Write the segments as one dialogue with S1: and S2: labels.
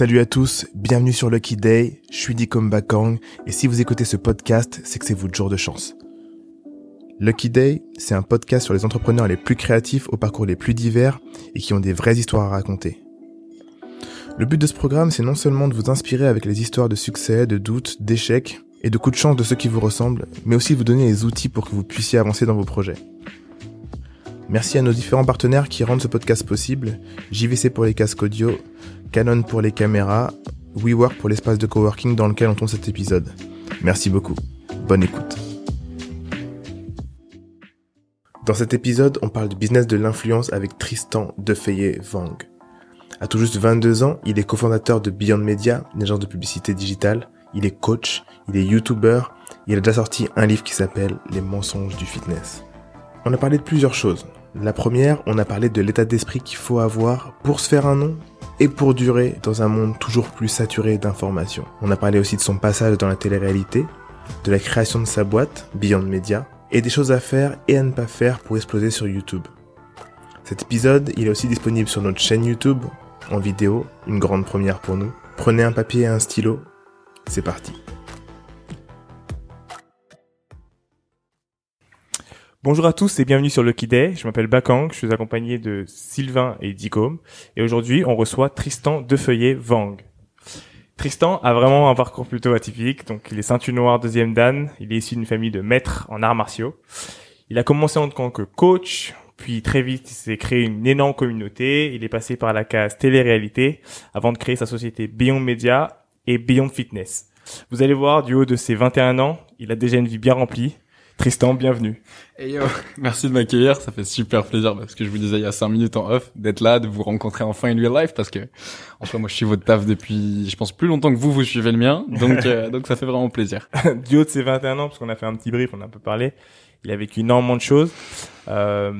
S1: Salut à tous, bienvenue sur Lucky Day, je suis Dikom Bakang et si vous écoutez ce podcast, c'est que c'est votre jour de chance. Lucky Day, c'est un podcast sur les entrepreneurs les plus créatifs aux parcours les plus divers et qui ont des vraies histoires à raconter. Le but de ce programme, c'est non seulement de vous inspirer avec les histoires de succès, de doutes, d'échecs et de coups de chance de ceux qui vous ressemblent, mais aussi de vous donner les outils pour que vous puissiez avancer dans vos projets. Merci à nos différents partenaires qui rendent ce podcast possible. JVC pour les casques audio, Canon pour les caméras, WeWork pour l'espace de coworking dans lequel on tourne cet épisode. Merci beaucoup. Bonne écoute. Dans cet épisode, on parle du business de l'influence avec Tristan Defeyer Vang. À tout juste 22 ans, il est cofondateur de Beyond Media, une agence de publicité digitale. Il est coach, il est YouTuber, il a déjà sorti un livre qui s'appelle Les mensonges du fitness. On a parlé de plusieurs choses. La première, on a parlé de l'état d'esprit qu'il faut avoir pour se faire un nom et pour durer dans un monde toujours plus saturé d'informations. On a parlé aussi de son passage dans la télé-réalité, de la création de sa boîte, Beyond Media, et des choses à faire et à ne pas faire pour exploser sur YouTube. Cet épisode, il est aussi disponible sur notre chaîne YouTube, en vidéo, une grande première pour nous. Prenez un papier et un stylo, c'est parti.
S2: Bonjour à tous et bienvenue sur Lucky Day. Je m'appelle Bakang, je suis accompagné de Sylvain et Dicom. Et aujourd'hui, on reçoit Tristan Defeuillet Vang. Tristan a vraiment un parcours plutôt atypique. Donc, il est ceinture noire deuxième dan. Il est issu d'une famille de maîtres en arts martiaux. Il a commencé en tant que coach, puis très vite, il s'est créé une énorme communauté. Il est passé par la case télé-réalité avant de créer sa société Beyond Media et Beyond Fitness. Vous allez voir, du haut de ses 21 ans, il a déjà une vie bien remplie. Tristan, bienvenue.
S3: Hey yo, merci de m'accueillir, ça fait super plaisir parce que je vous disais il y a cinq minutes en off d'être là, de vous rencontrer enfin in real life parce que en soi moi je suis votre taf depuis je pense plus longtemps que vous vous suivez le mien donc euh, donc ça fait vraiment plaisir.
S2: du haut de ses 21 ans parce qu'on a fait un petit brief, on a un peu parlé, il a vécu énormément de choses. Euh,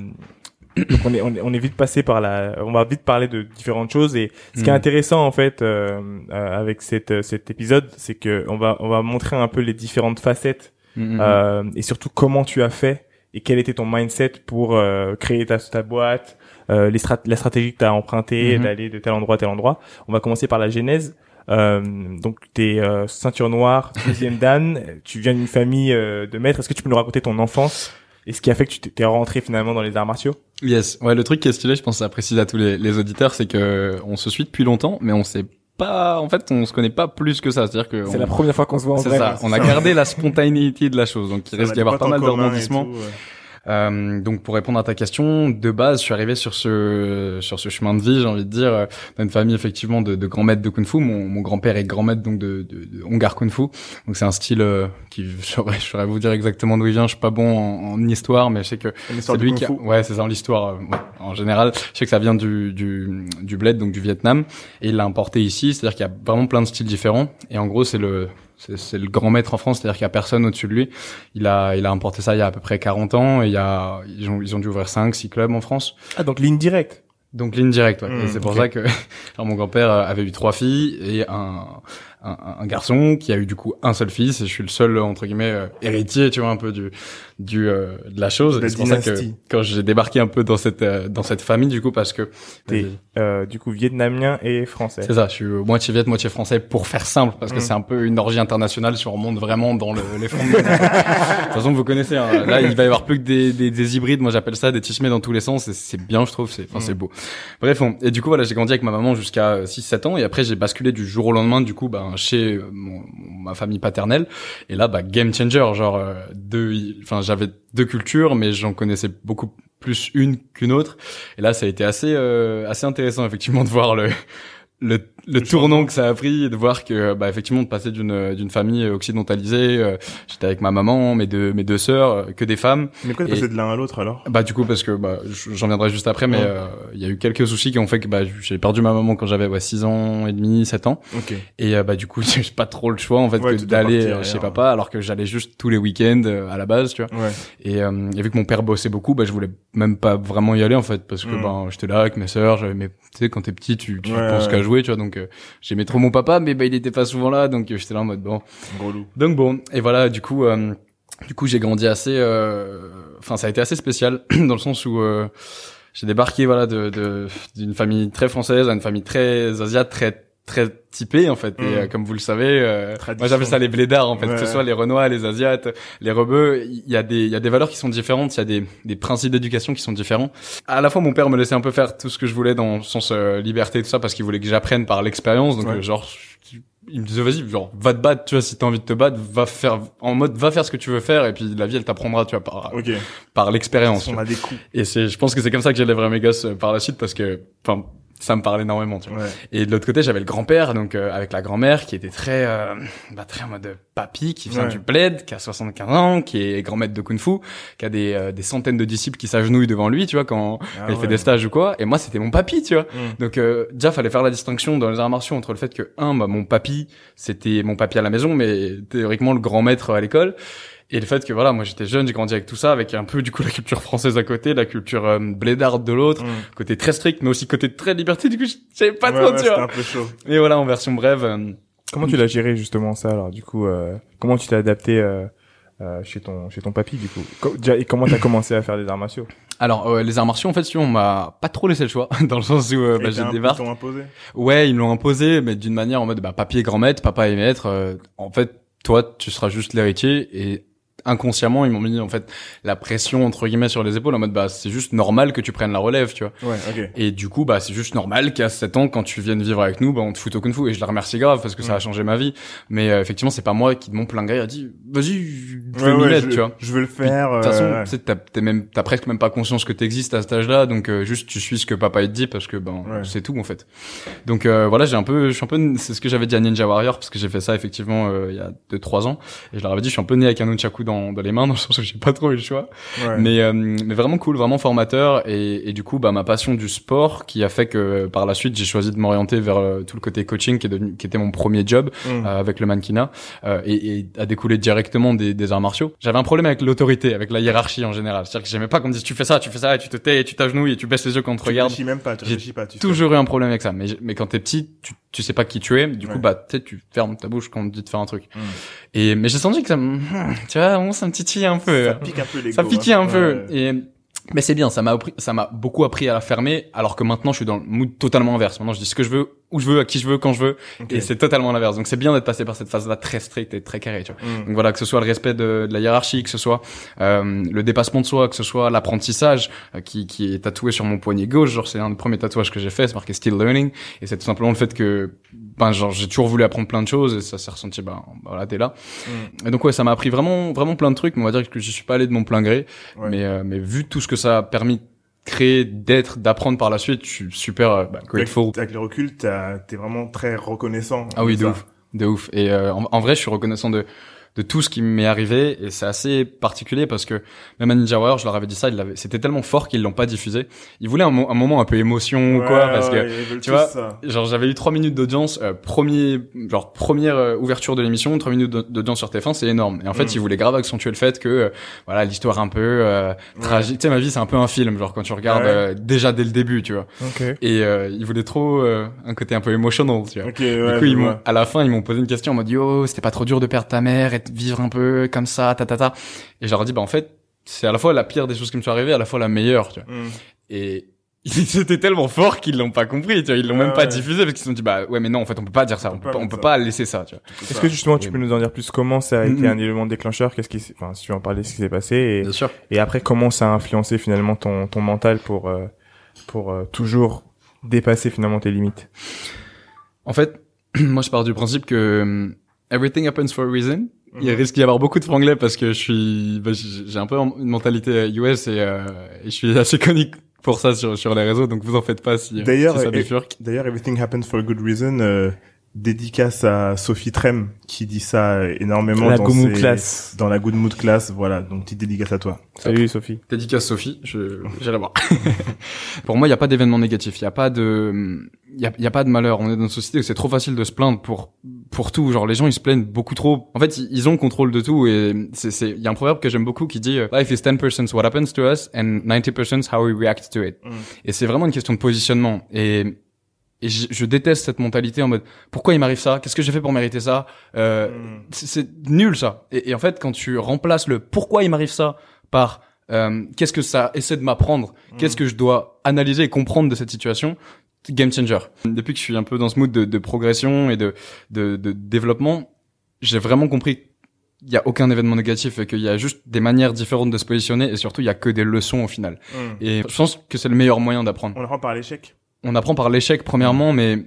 S2: donc on est, on est, on est vite passé par la on va vite parler de différentes choses et ce qui est
S3: Mm.
S2: intéressant en fait euh, euh, avec cette cet épisode c'est que on va on va montrer un peu les différentes facettes
S3: Mm, mm,
S2: euh, et surtout comment tu as fait et quel était ton mindset pour euh, créer ta, ta boîte, euh, les strat la stratégie que tu as empruntée
S3: Mhm.
S2: d'aller de tel endroit à tel endroit. On va commencer par la genèse. Euh, donc t'es euh, ceinture noire, deuxième dan, tu viens d'une famille euh, de maîtres. Est-ce que tu peux nous raconter ton enfance et ce qui a fait que tu t'es- rentré finalement dans les arts martiaux?
S3: Yes, ouais le truc qui est stylé, je pense que ça précise à tous les, les auditeurs, c'est que on se suit depuis longtemps mais on sait pas en fait on se connaît pas plus que ça, c'est-à-dire que
S2: C'est
S3: on-
S2: la première fois qu'on se voit en
S3: c'est ça, on a gardé la spontanéité de la chose. Donc il risque d'y avoir pas mal d'arrondissements. Euh, donc pour répondre à ta question, de base, je suis arrivé sur ce sur ce chemin de vie, j'ai envie de dire, euh, dans une famille effectivement de, de grands maîtres de kung-fu. Mon, mon grand-père est grand maître donc de, de, de Hongar kung-fu. Donc c'est un style euh, qui je saurais, je saurais vous dire exactement d'où il vient. Je suis pas bon en, en histoire, mais je sais que c'est lui qui a- ouais c'est ça l'histoire euh, en général. Je sais que ça vient du du du bled donc du Vietnam et il l'a importé ici. C'est-à-dire qu'il y a vraiment plein de styles différents et en gros c'est le c'est c'est le grand maître en France, c'est-à-dire qu'il y a personne au-dessus de lui. Il a, il a importé ça il y a à peu près 40 ans et il y a, ils ont, ils ont dû ouvrir 5, 6 clubs en France.
S2: Ah donc ligne directe.
S3: Donc ligne directe, ouais. Et c'est pour ça que alors, mon grand-père euh, avait eu trois filles et un, un, un garçon qui a eu du coup un seul fils et je suis le seul entre guillemets euh, héritier, tu vois un peu du du euh, de la chose. C'est pour ça que quand j'ai débarqué un peu dans cette euh, dans cette famille du coup parce que
S2: T'es euh, du coup vietnamien et français.
S3: c'est ça, je suis moitié viet, moitié français pour faire simple, parce que
S2: Mm.
S3: c'est un peu une orgie internationale si on remonte vraiment dans le, les fonds. de- de toute façon, vous connaissez. hein. Là, il va y avoir plus que des, des, des hybrides. Moi, j'appelle ça des tissemés dans tous les sens. et C'est bien, je trouve. C'est, enfin,
S2: Mm.
S3: c'est beau. Bref, on- et du coup, voilà, j'ai grandi avec ma maman jusqu'à 6-7 ans, et après, j'ai basculé du jour au lendemain, du coup, ben, chez euh, mon- ma famille paternelle. Et là, bah, game changer. Genre, euh, deux, enfin, j'avais deux cultures, mais j'en connaissais beaucoup plus une qu'une autre. Et là, ça a été assez, euh, assez intéressant, effectivement, de voir le, le, le tournant que ça a pris de voir que bah effectivement de passer d'une d'une famille occidentalisée euh, j'étais avec ma maman mes deux mes deux sœurs euh, que des femmes
S1: Mais quoi de
S3: Et-
S1: passer de l'un à l'autre alors?
S3: Bah du coup parce que bah j'en viendrai juste après mais
S1: Ouais.
S3: euh, il y a eu quelques soucis qui ont fait que bah j'ai perdu ma maman quand j'avais ouais, 6 ans et demi 7 ans
S1: Ok.
S3: et euh, bah du coup j'ai pas trop le choix en fait
S1: Ouais,
S3: que d'aller euh, chez papa alors que j'allais juste tous les week-ends euh, à la base tu vois
S1: Ouais.
S3: et, euh, et vu que mon père bossait beaucoup, bah, je voulais même pas vraiment y aller en fait, parce que
S1: Mm.
S3: ben j'étais là avec mes sœurs, j'avais mes, tu sais, quand t'es petit, tu, tu penses qu'à jouer, tu vois, donc euh, j'aimais trop mon papa, mais bah il était pas souvent là, donc euh, j'étais là en mode bon.
S1: Gros loup.
S3: Donc bon, et voilà, du coup, euh, du coup j'ai grandi assez, euh, enfin ça a été assez spécial dans le sens où euh, j'ai débarqué voilà de de- d'une famille très française à une famille très asiate, très très typé en fait. Et
S1: Mm.
S3: euh, comme vous le savez euh, moi j'appelle ça les blédards en fait. Que ce soit les renois les asiates les rebeux il y a des il y a des valeurs qui sont différentes. Il y a des des principes d'éducation qui sont différents. À la fois mon père me laissait un peu faire tout ce que je voulais dans le sens euh, liberté tout ça parce qu'il voulait que j'apprenne par l'expérience. Donc
S1: Ouais.
S3: genre il me disait vas-y genre va te battre. Tu vois si t'as envie de te battre va faire en mode va faire ce que tu veux faire et puis la vie elle t'apprendra tu vois par par l'expérience.
S1: On a des coups.
S3: et c'est je pense que c'est comme ça que j'élèverai mes gosses euh, par la suite parce que enfin ça me parle énormément tu vois
S1: Ouais.
S3: et de l'autre côté, j'avais le grand-père, donc euh, avec la grand-mère, qui était très, euh, bah, très en mode papy, qui vient
S1: Ouais.
S3: du bled, qui a 75 ans, qui est grand maître de kung-fu, qui a des, euh, des centaines de disciples qui s'agenouillent devant lui, tu vois, quand,
S1: Ah
S3: quand il fait des stages ou quoi. Et moi, c'était mon papy, tu vois.
S1: Mm.
S3: Donc euh, déjà, fallait faire la distinction dans les arts martiaux entre le fait que un, bah, mon papy, c'était mon papy à la maison, mais théoriquement le grand maître à l'école. Et le fait que voilà, moi j'étais jeune, j'ai grandi avec tout ça, avec un peu du coup la culture française à côté, la culture euh, blédarde de l'autre,
S1: Mm.
S3: côté très strict, mais aussi côté très liberté. Du coup, je savais pas
S1: Ouais,
S3: trop,
S1: ouais,
S3: tu vois.
S1: un peu chaud.
S3: Et voilà, en version brève. euh,
S2: Comment tu l'as géré justement ça alors du coup euh, comment tu t'es adapté euh, euh, chez ton chez ton papy du coup? Et comment t'as commencé à faire des arts martiaux?
S3: Alors, euh, les arts martiaux, en fait, si on m'a pas trop laissé le choix, dans le sens où euh, bah, j'ai débarqué.
S1: ils t'ont imposé.
S3: Ouais, ils l'ont imposé, mais d'une manière en mode, bah, papier grand maître, papa est maître. euh, en fait, toi, tu seras juste l'héritier et inconsciemment, ils m'ont mis, en fait, la pression, entre guillemets, sur les épaules, en mode, bah, c'est juste normal que tu prennes la relève, tu vois.
S1: Ouais, ok.
S3: Et du coup, bah, c'est juste normal qu'à 7 ans, quand tu viennes vivre avec nous, bah, on te foute au kung-fu. Et je la remercie grave parce que ça a
S1: Mm.
S3: changé ma vie. Mais euh, effectivement, c'est pas moi qui, de mon plein gré, a dit, vas-y, je vais
S1: Ouais, ouais, je,
S3: tu vois.
S1: je veux le faire.
S3: De toute façon,
S1: euh,
S3: t'as, t'es même, t'as presque même pas conscience que t'existes à cet âge-là, donc euh, juste tu suis ce que papa te dit parce que ben c'est tout en fait. Donc euh, voilà, j'ai un peu, je suis un peu, c'est ce que j'avais dit à Ninja Warrior parce que j'ai fait ça effectivement euh, il y a deux trois ans et je leur avais dit je suis un peu né avec un nunchaku dans, dans les mains dans le sens où j'ai pas trop eu le choix.
S1: ouais.
S3: Mais euh, mais vraiment cool, vraiment formateur et, et du coup bah ma passion du sport qui a fait que par la suite j'ai choisi de m'orienter vers euh, tout le côté coaching qui est devenu, qui était mon premier job
S1: Mm.
S3: euh, avec le mannequinat euh, et, et a découlé directement des, des arts martiaux. J'avais un problème avec l'autorité, avec la hiérarchie en général. C'est-à-dire que j'aimais pas qu'on me dise tu fais ça, tu fais ça, et tu te tais, et tu t'agenouilles et tu baisses les yeux quand on te
S1: Tu
S3: regarde.
S1: réfléchis même pas, tu réfléchis pas. Tu.
S3: Toujours eu un problème avec ça. Mais, mais quand t'es petit, tu, tu sais pas qui tu es. Du coup, bah, tu tu fermes ta bouche quand on te dit de faire un truc.
S1: Mm.
S3: Et, mais j'ai senti que ça me, tu vois, ça me titille un peu.
S1: Ça pique un peu les
S3: Ça piquait un peu.
S1: Ouais.
S3: Et, mais c'est bien, ça m'a ça m'a beaucoup appris à la fermer, alors que maintenant je suis dans le mood totalement inverse. Maintenant je dis ce que je veux, où je veux, à qui je veux, quand je veux, et c'est totalement l'inverse. Donc c'est bien d'être passé par cette phase-là très stricte et très carrée, tu vois.
S1: Mm.
S3: Donc voilà, que ce soit le respect de, de la hiérarchie, que ce soit euh, le dépassement de soi, que ce soit l'apprentissage euh, qui, qui est tatoué sur mon poignet gauche. Genre c'est un des premiers tatouages que j'ai fait, c'est marqué Still Learning, et c'est tout simplement le fait que ben genre j'ai toujours voulu apprendre plein de choses et ça s'est ressenti ben voilà t'es là.
S1: Mm.
S3: Et donc ouais, ça m'a appris vraiment vraiment plein de trucs. Mais on va dire que je suis pas allé de mon plein gré,
S1: Ouais.
S3: mais euh, mais vu tout ce que ça a permis de créer, d'être, d'apprendre par la suite, je suis super euh, bah, grateful.
S1: Avec, avec le recul, t'es vraiment très reconnaissant.
S3: Ah oui, de
S1: ça.
S3: ouf, de ouf. Et euh, en, en vrai, je suis reconnaissant de de tout ce qui m'est arrivé et c'est assez particulier parce que même à Ninja Warrior, je leur avais dit ça, ils l'avaient- c'était tellement fort qu'ils l'ont pas diffusé. Ils voulaient un, mo- un moment un peu émotion ou
S1: Ouais,
S3: quoi parce
S1: ouais,
S3: que tu vois,
S1: ça.
S3: genre j'avais eu trois minutes d'audience, euh, premier genre première euh, ouverture de l'émission, trois minutes d'au- d'audience sur TF1, c'est énorme. Et en fait,
S1: Mm.
S3: ils voulaient grave accentuer le fait que euh, voilà l'histoire un peu euh, tragique. Tu sais, ma vie c'est un peu un film, genre quand tu regardes euh, déjà dès le début, tu vois.
S2: Ok.
S3: Et euh, ils voulaient trop euh, un côté un peu émotionnel, tu vois.
S1: Ok, ouais.
S3: Du coup, ils m'ont, à la fin, ils m'ont posé une question en mode yo, c'était pas trop dur de perdre ta mère et vivre un peu comme ça, ta ta ta. Et je leur ai dit bah en fait, c'est à la fois la pire des choses qui me sont arrivées, à la fois la meilleure, tu vois.
S1: Mm.
S3: Et ils étaient tellement forts qu'ils l'ont pas compris, tu vois. Ils l'ont même pas
S1: ouais.
S3: diffusé parce qu'ils se sont dit bah ouais mais non en fait on peut pas dire ça, on, peut pas, on peut
S1: ça.
S3: pas laisser ça, tu vois.
S2: Est-ce que justement tu peux nous en dire plus comment ça a été
S3: Mhm.
S2: un élément déclencheur? Qu'est-ce qui, enfin, si tu veux en parler, ce qui s'est passé et,
S3: Bien sûr.
S2: et après comment ça a influencé finalement ton ton mental pour euh, pour euh, toujours dépasser finalement tes limites?
S3: En fait, moi je pars du principe que um, everything happens for a reason. Il
S1: Mhm.
S3: risque d'y avoir beaucoup de franglais parce que je suis, bah, j'ai un peu une mentalité US et, euh, et je suis assez connu pour ça sur, sur les réseaux, donc vous en faites pas si,
S1: D'ailleurs,
S3: si ça
S1: et-
S3: bifurque.
S1: D'ailleurs, Everything Happens for a Good Reason, euh, dédicace à Sophie Trem, qui dit ça énormément
S2: La
S1: dans,
S2: Good
S1: ses-
S2: classe.
S1: dans la Good Mood Class. Voilà, donc petite dédicace à toi.
S2: Salut Sophie.
S3: Dédicace Sophie, je, j'irai voir. pour moi, il n'y a pas d'événement négatif, il n'y a pas de, il y a, y a pas de malheur. On est dans une société où c'est trop facile de se plaindre pour, pour tout. Genre, les gens, ils se plaignent beaucoup trop. En fait, ils, ont le contrôle de tout et c'est, c'est, il y a un proverbe que j'aime beaucoup qui dit, euh, life is 10% what happens to us and 90% how we react to it.
S1: Mm.
S3: Et c'est vraiment une question de positionnement. Et, et je, je déteste cette mentalité en mode, pourquoi il m'arrive ça? Qu'est-ce que j'ai fait pour mériter ça? Euh,
S1: Mm.
S3: c'est nul ça. Et, et en fait, quand tu remplaces le pourquoi il m'arrive ça par euh, qu'est-ce que ça essaie de m'apprendre, qu'est-ce que je dois analyser et comprendre de cette situation, game changer. Depuis que je suis un peu dans ce mood de, de progression et de, de, de développement, j'ai vraiment compris il y a aucun événement négatif et qu'il y a juste des manières différentes de se positionner et surtout il y a que des leçons au final. Hmm. Et je pense que c'est le meilleur moyen d'apprendre.
S1: On apprend par l'échec.
S3: On apprend par l'échec premièrement, mais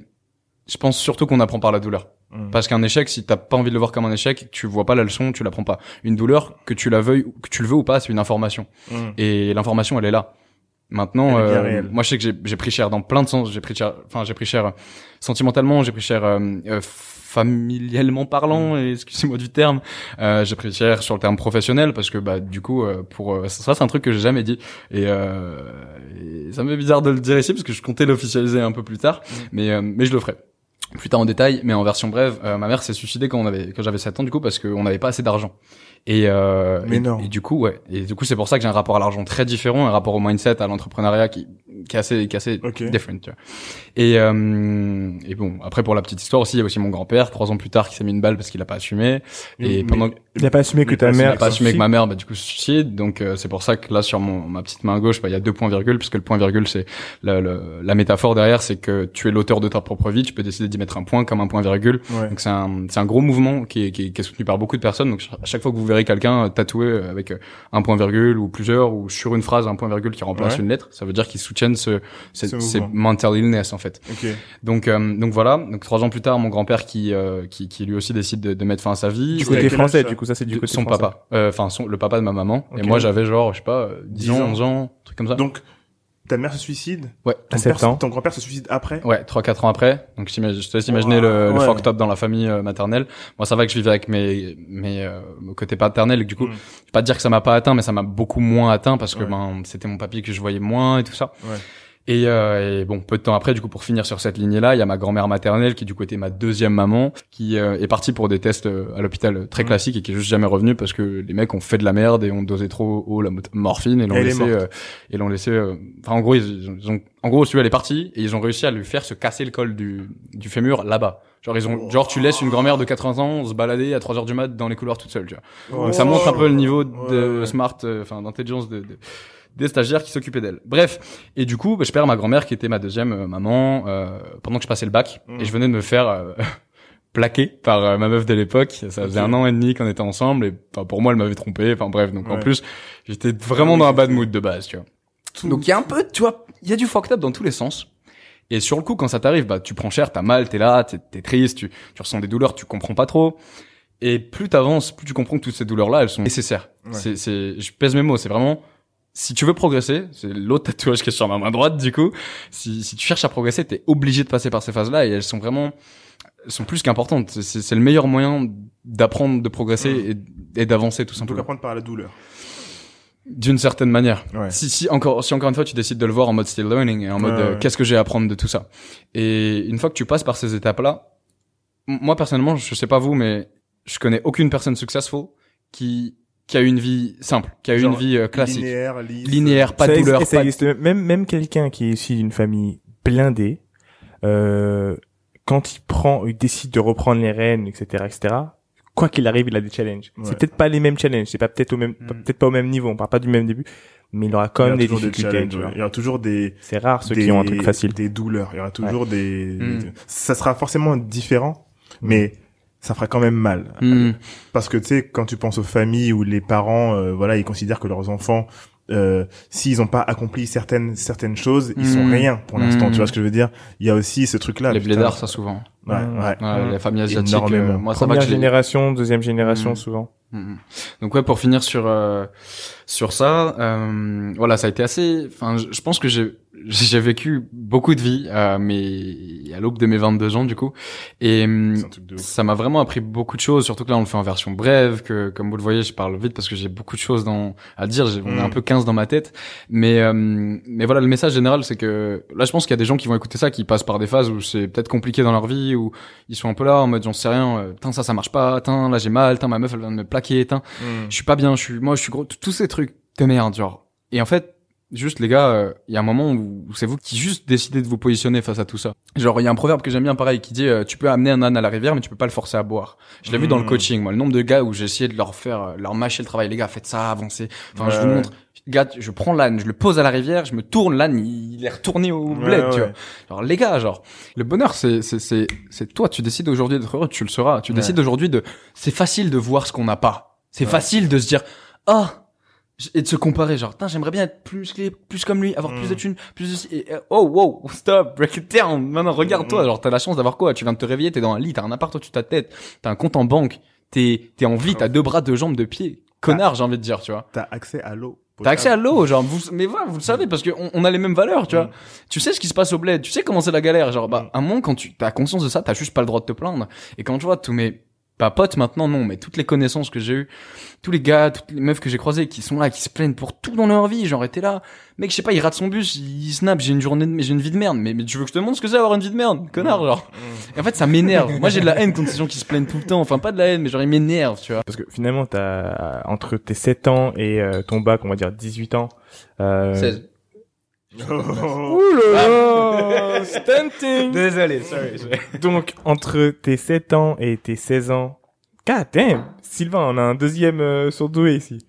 S3: je pense surtout qu'on apprend par la douleur. Hmm. Parce qu'un échec, si t'as pas envie de le voir comme un échec, tu vois pas la leçon, tu l'apprends pas. Une douleur, que tu la veuilles, que tu le veux ou pas, c'est une information. Hmm. Et l'information, elle est là. Maintenant, euh, moi je sais que j'ai pris cher dans plein de sens. J'ai pris cher, enfin j'ai pris cher sentimentalement, j'ai pris cher euh, euh familialement parlant, mm. excusez-moi du terme, euh, j'ai cher sur le terme professionnel parce que bah du coup euh, pour euh, ça c'est un truc que j'ai jamais dit et, euh, et ça me fait bizarre de le dire ici parce que je comptais l'officialiser un peu plus tard, mm. mais euh, mais je le ferai plus tard en détail, mais en version brève, ma mère s'est suicidée quand on avait quand j'avais 7 ans du coup parce qu'on n'avait pas assez d'argent. Et, euh,
S1: Mais non.
S3: et, du coup, ouais. Et du coup, c'est pour ça que j'ai un rapport à l'argent très différent, un rapport au mindset, à l'entrepreneuriat qui, qui est assez, qui est assez different. Tu vois. Et, euh, et bon, après pour la petite histoire aussi, il y a aussi mon grand-père, trois ans plus tard, qui s'est mis une balle parce qu'il a pas assumé. Et pendant
S2: il a pas assumé que ta mère.
S3: Il a pas assumé que ma mère, bah du coup, se suicide. Donc euh, c'est pour ça que là sur mon ma petite main gauche, bah, il y a deux points virgules, puisque le point virgule c'est la, la, métaphore derrière, c'est que tu es l'auteur de ta propre vie, tu peux décider d'y mettre un point comme un point virgule. Donc c'est un c'est un gros mouvement qui est, qui est, qui est soutenu par beaucoup de personnes. Donc à chaque fois que vous verrez quelqu'un tatoué avec un point virgule ou plusieurs ou sur une phrase un point virgule qui remplace une lettre, ça veut dire qu'ils soutiennent ce, ce c'est mental illness en fait.
S1: Okay.
S3: Donc euh, donc voilà. Donc trois ans plus tard, mon grand-père qui, euh, qui qui lui aussi décide de, de, mettre fin à sa vie.
S2: Du côté français, du coup ça c'est du côté
S3: son papa. Euh, enfin son le papa de ma maman. Et moi j'avais genre je sais pas 10 ans, 11 ans, truc comme ça.
S1: Donc ta mère se suicide
S3: Ouais.
S1: Ton, père, ans. ton grand-père se suicide après
S3: Ouais, 3-4 ans après. Donc je te laisse imaginer le, le fuck top dans la famille maternelle. Moi ça va que je vivais avec mes mes euh, côté paternel et du coup, mm. je vais pas dire que ça m'a pas atteint mais ça m'a beaucoup moins atteint parce que ben c'était mon papy que je voyais moins et tout ça.
S1: Ouais.
S3: Et, euh, et, bon, peu de temps après, du coup, pour finir sur cette lignée-là, il y a ma grand-mère maternelle qui du coup était ma deuxième maman, qui euh, est partie pour des tests euh, à l'hôpital très mmh. classiques et qui est juste jamais revenue parce que les mecs ont fait de la merde et ont dosé trop haut la morphine et l'ont laissé et l'ont laissé. Enfin, en gros, ils, ont, en gros, tu elle est partie et ils ont réussi à lui faire se casser le col du, du fémur là-bas. Genre ils ont, genre tu laisses une grand-mère de 80 ans se balader à 3 heures du mat dans les couloirs toute seule, tu vois. Donc ça montre un peu le niveau de smart, enfin d'intelligence de, de des stagiaires qui s'occupaient d'elle. Bref, et du coup, bah, je perds ma grand-mère qui était ma deuxième euh, maman euh, pendant que je passais le bac mmh. et je venais de me faire euh, plaquer par ma meuf de l'époque. Ça faisait un an et demi qu'on était ensemble et pour moi, elle m'avait trompé. Enfin bref, donc en plus, j'étais vraiment dans un bad mood de base, tu vois. Donc il y a un peu, tu vois, il y a du fucked up dans tous les sens. Et sur le coup, quand ça t'arrive, bah tu prends cher, t'as mal, t'es là, t'es es triste, tu, tu ressens des douleurs, tu comprends pas trop. Et plus t'avances, plus tu comprends que toutes ces douleurs-là, elles sont nécessaires. C'est, c'est, je pèse mes mots, c'est vraiment si tu veux progresser, c'est l'autre tatouage qui est sur ma main droite du coup. Si, si tu cherches à progresser, t'es obligé de passer par ces phases-là et elles sont vraiment, elles sont plus qu'importantes. C'est le meilleur moyen d'apprendre, de progresser et, et d'avancer tout simplement.
S1: Donc apprendre par la douleur.
S3: D'une certaine manière. Si, si encore, si encore une fois tu décides de le voir en mode still learning et en mode euh, qu'est-ce que j'ai à apprendre de tout ça? Et une fois que tu passes par ces étapes-là, moi personnellement, je sais pas vous, mais je connais aucune personne successful qui qui a une vie simple, qui a une vie euh, classique,
S1: linéaire,
S3: linéaire pas de douleur.
S2: Ça existe. Même même quelqu'un qui est issu d'une famille blindée, euh, quand il prend, il décide de reprendre les rênes, etc., etc. Quoi qu'il arrive, il a des challenges. C'est peut-être pas les mêmes challenges, c'est pas peut-être au même, hmm. peut-être pas au même niveau. On parle pas du même début, mais il aura quand même des difficultés.
S1: il y aura toujours des.
S2: C'est rare ceux qui ont un truc facile.
S1: Des douleurs. Il y aura toujours des. Hmm. Ça sera forcément différent, mais ça fera quand même mal.
S3: Hmm.
S1: Parce que tu sais, quand tu penses aux familles où les parents, euh, voilà, ils considèrent que leurs enfants, euh, s'ils n'ont pas accompli certaines certaines choses, ils sont hmm. rien pour l'instant. Tu vois ce que je veux dire? Il y a aussi ce truc-là.
S3: Les blédards, ça souvent.
S1: Ouais, ouais.
S3: ouais Les familles asiatiques. Euh,
S2: moi, ça Première génération, deuxième génération, hmm. souvent.
S3: Donc ouais, pour finir sur euh, sur ça, euh, voilà, ça a été assez. Enfin, je pense que j'ai j'ai vécu beaucoup de vie, euh, mais à l'aube de mes 22 ans du coup, et ça m'a vraiment appris beaucoup de choses. Surtout que là, on le fait en version brève, que comme vous le voyez, je parle vite parce que j'ai beaucoup de choses dans à dire. On est un mm. peu 15 dans ma tête, mais euh, mais voilà, le message général, c'est que là, je pense qu'il y a des gens qui vont écouter ça, qui passent par des phases où c'est peut-être compliqué dans leur vie, où ils sont un peu là en mode j'en sais rien, euh, ça ça marche pas, tain là j'ai mal, tain ma meuf elle vient de me plaquer, tain mm. je suis pas bien, je suis moi je suis gros, tous ces trucs de merde genre. Et en fait juste les gars, euh, il y a un moment où, c'est vous qui juste décidez de vous positionner face à tout ça. Genre il y a un proverbe que j'aime bien pareil qui dit euh, tu peux amener un âne à la rivière mais tu peux pas le forcer à boire. Je l'ai vu dans le mmh. coaching moi, le nombre de gars où j'ai essayé de leur faire euh, leur mâcher le travail les gars, faites ça, avancez. Enfin je vous montre gars, je prends l'âne, je le pose à la rivière, je me tourne, l'âne, il est retourné au bled, tu vois. Genre, les gars, genre, le bonheur, c'est, c'est, c'est, c'est toi, tu décides aujourd'hui d'être heureux, tu le seras. Tu décides aujourd'hui de, c'est facile de voir ce qu'on n'a pas. C'est facile de se dire, ah, et de se comparer, genre, j'aimerais bien être plus plus comme lui, avoir plus de mm. thunes, plus de... Et, oh, wow, stop, break it down. Maintenant, regarde-toi, mm. genre, t'as la chance d'avoir quoi? Tu viens de te réveiller, t'es dans un lit, t'as un appart au-dessus de ta tête, t'as un compte en banque, t'es, t'es en vie, t'as deux bras, deux jambes, deux pieds. Connard, j'ai envie de dire, tu vois.
S1: T'as accès à l'eau.
S3: T'as accès à l'eau, genre, vous, mais voilà, vous le savez, parce qu'on on a les mêmes valeurs, tu vois. Mm. Tu sais ce qui se passe au bled, tu sais comment c'est la galère, genre, bah, un moment, quand tu as conscience de ça, t'as juste pas le droit de te plaindre. Et quand tu vois tous mes, pas potes maintenant, non, mais toutes les connaissances que j'ai eues, tous les gars, toutes les meufs que j'ai croisées qui sont là, qui se plaignent pour tout dans leur vie, genre, été là, mec, je sais pas, il rate son bus, il snap, j'ai une journée, de... j'ai une vie de merde, mais, mais tu veux que je te montre ce que c'est avoir une vie de merde, connard, genre. Et en fait, ça m'énerve. Moi, j'ai de la haine contre ces gens qui se plaignent tout le temps, enfin, pas de la haine, mais genre, ils m'énervent, tu vois.
S2: Parce que finalement, t'as, entre tes 7 ans et euh, ton bac, on va dire 18 ans, euh, 16.
S3: Oh. Ouh là
S2: Stunting
S3: Désolé, sorry.
S2: Donc, entre tes 7 ans et tes 16 ans, God damn Sylvain, on a un deuxième euh, surdoué ici.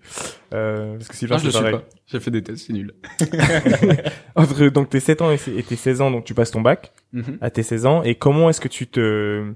S2: Euh, parce que Sylvain,
S3: c'est pareil. J'ai fait des tests, c'est nul.
S2: Entre donc tes 7 ans et, tes 16 ans, donc tu passes ton bac mm-hmm. à tes 16 ans. Et comment est-ce que tu te... Euh,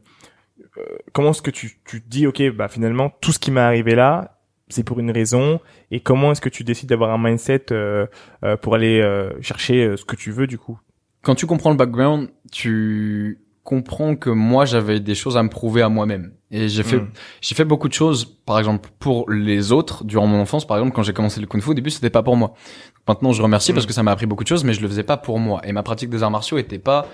S2: comment est-ce que tu, tu te dis, ok, bah finalement, tout ce qui m'est arrivé là, c'est pour une raison. Et comment est-ce que tu décides d'avoir un mindset euh, euh pour aller chercher ce que tu veux du coup?
S3: Quand tu comprends le background, tu comprends que moi j'avais des choses à me prouver à moi-même et j'ai fait hmm. j'ai fait beaucoup de choses par exemple pour les autres durant mon enfance par exemple quand j'ai commencé le kung-fu au début c'était pas pour moi maintenant je remercie hmm. parce que ça m'a appris beaucoup de choses mais je le faisais pas pour moi et ma pratique des arts martiaux était pas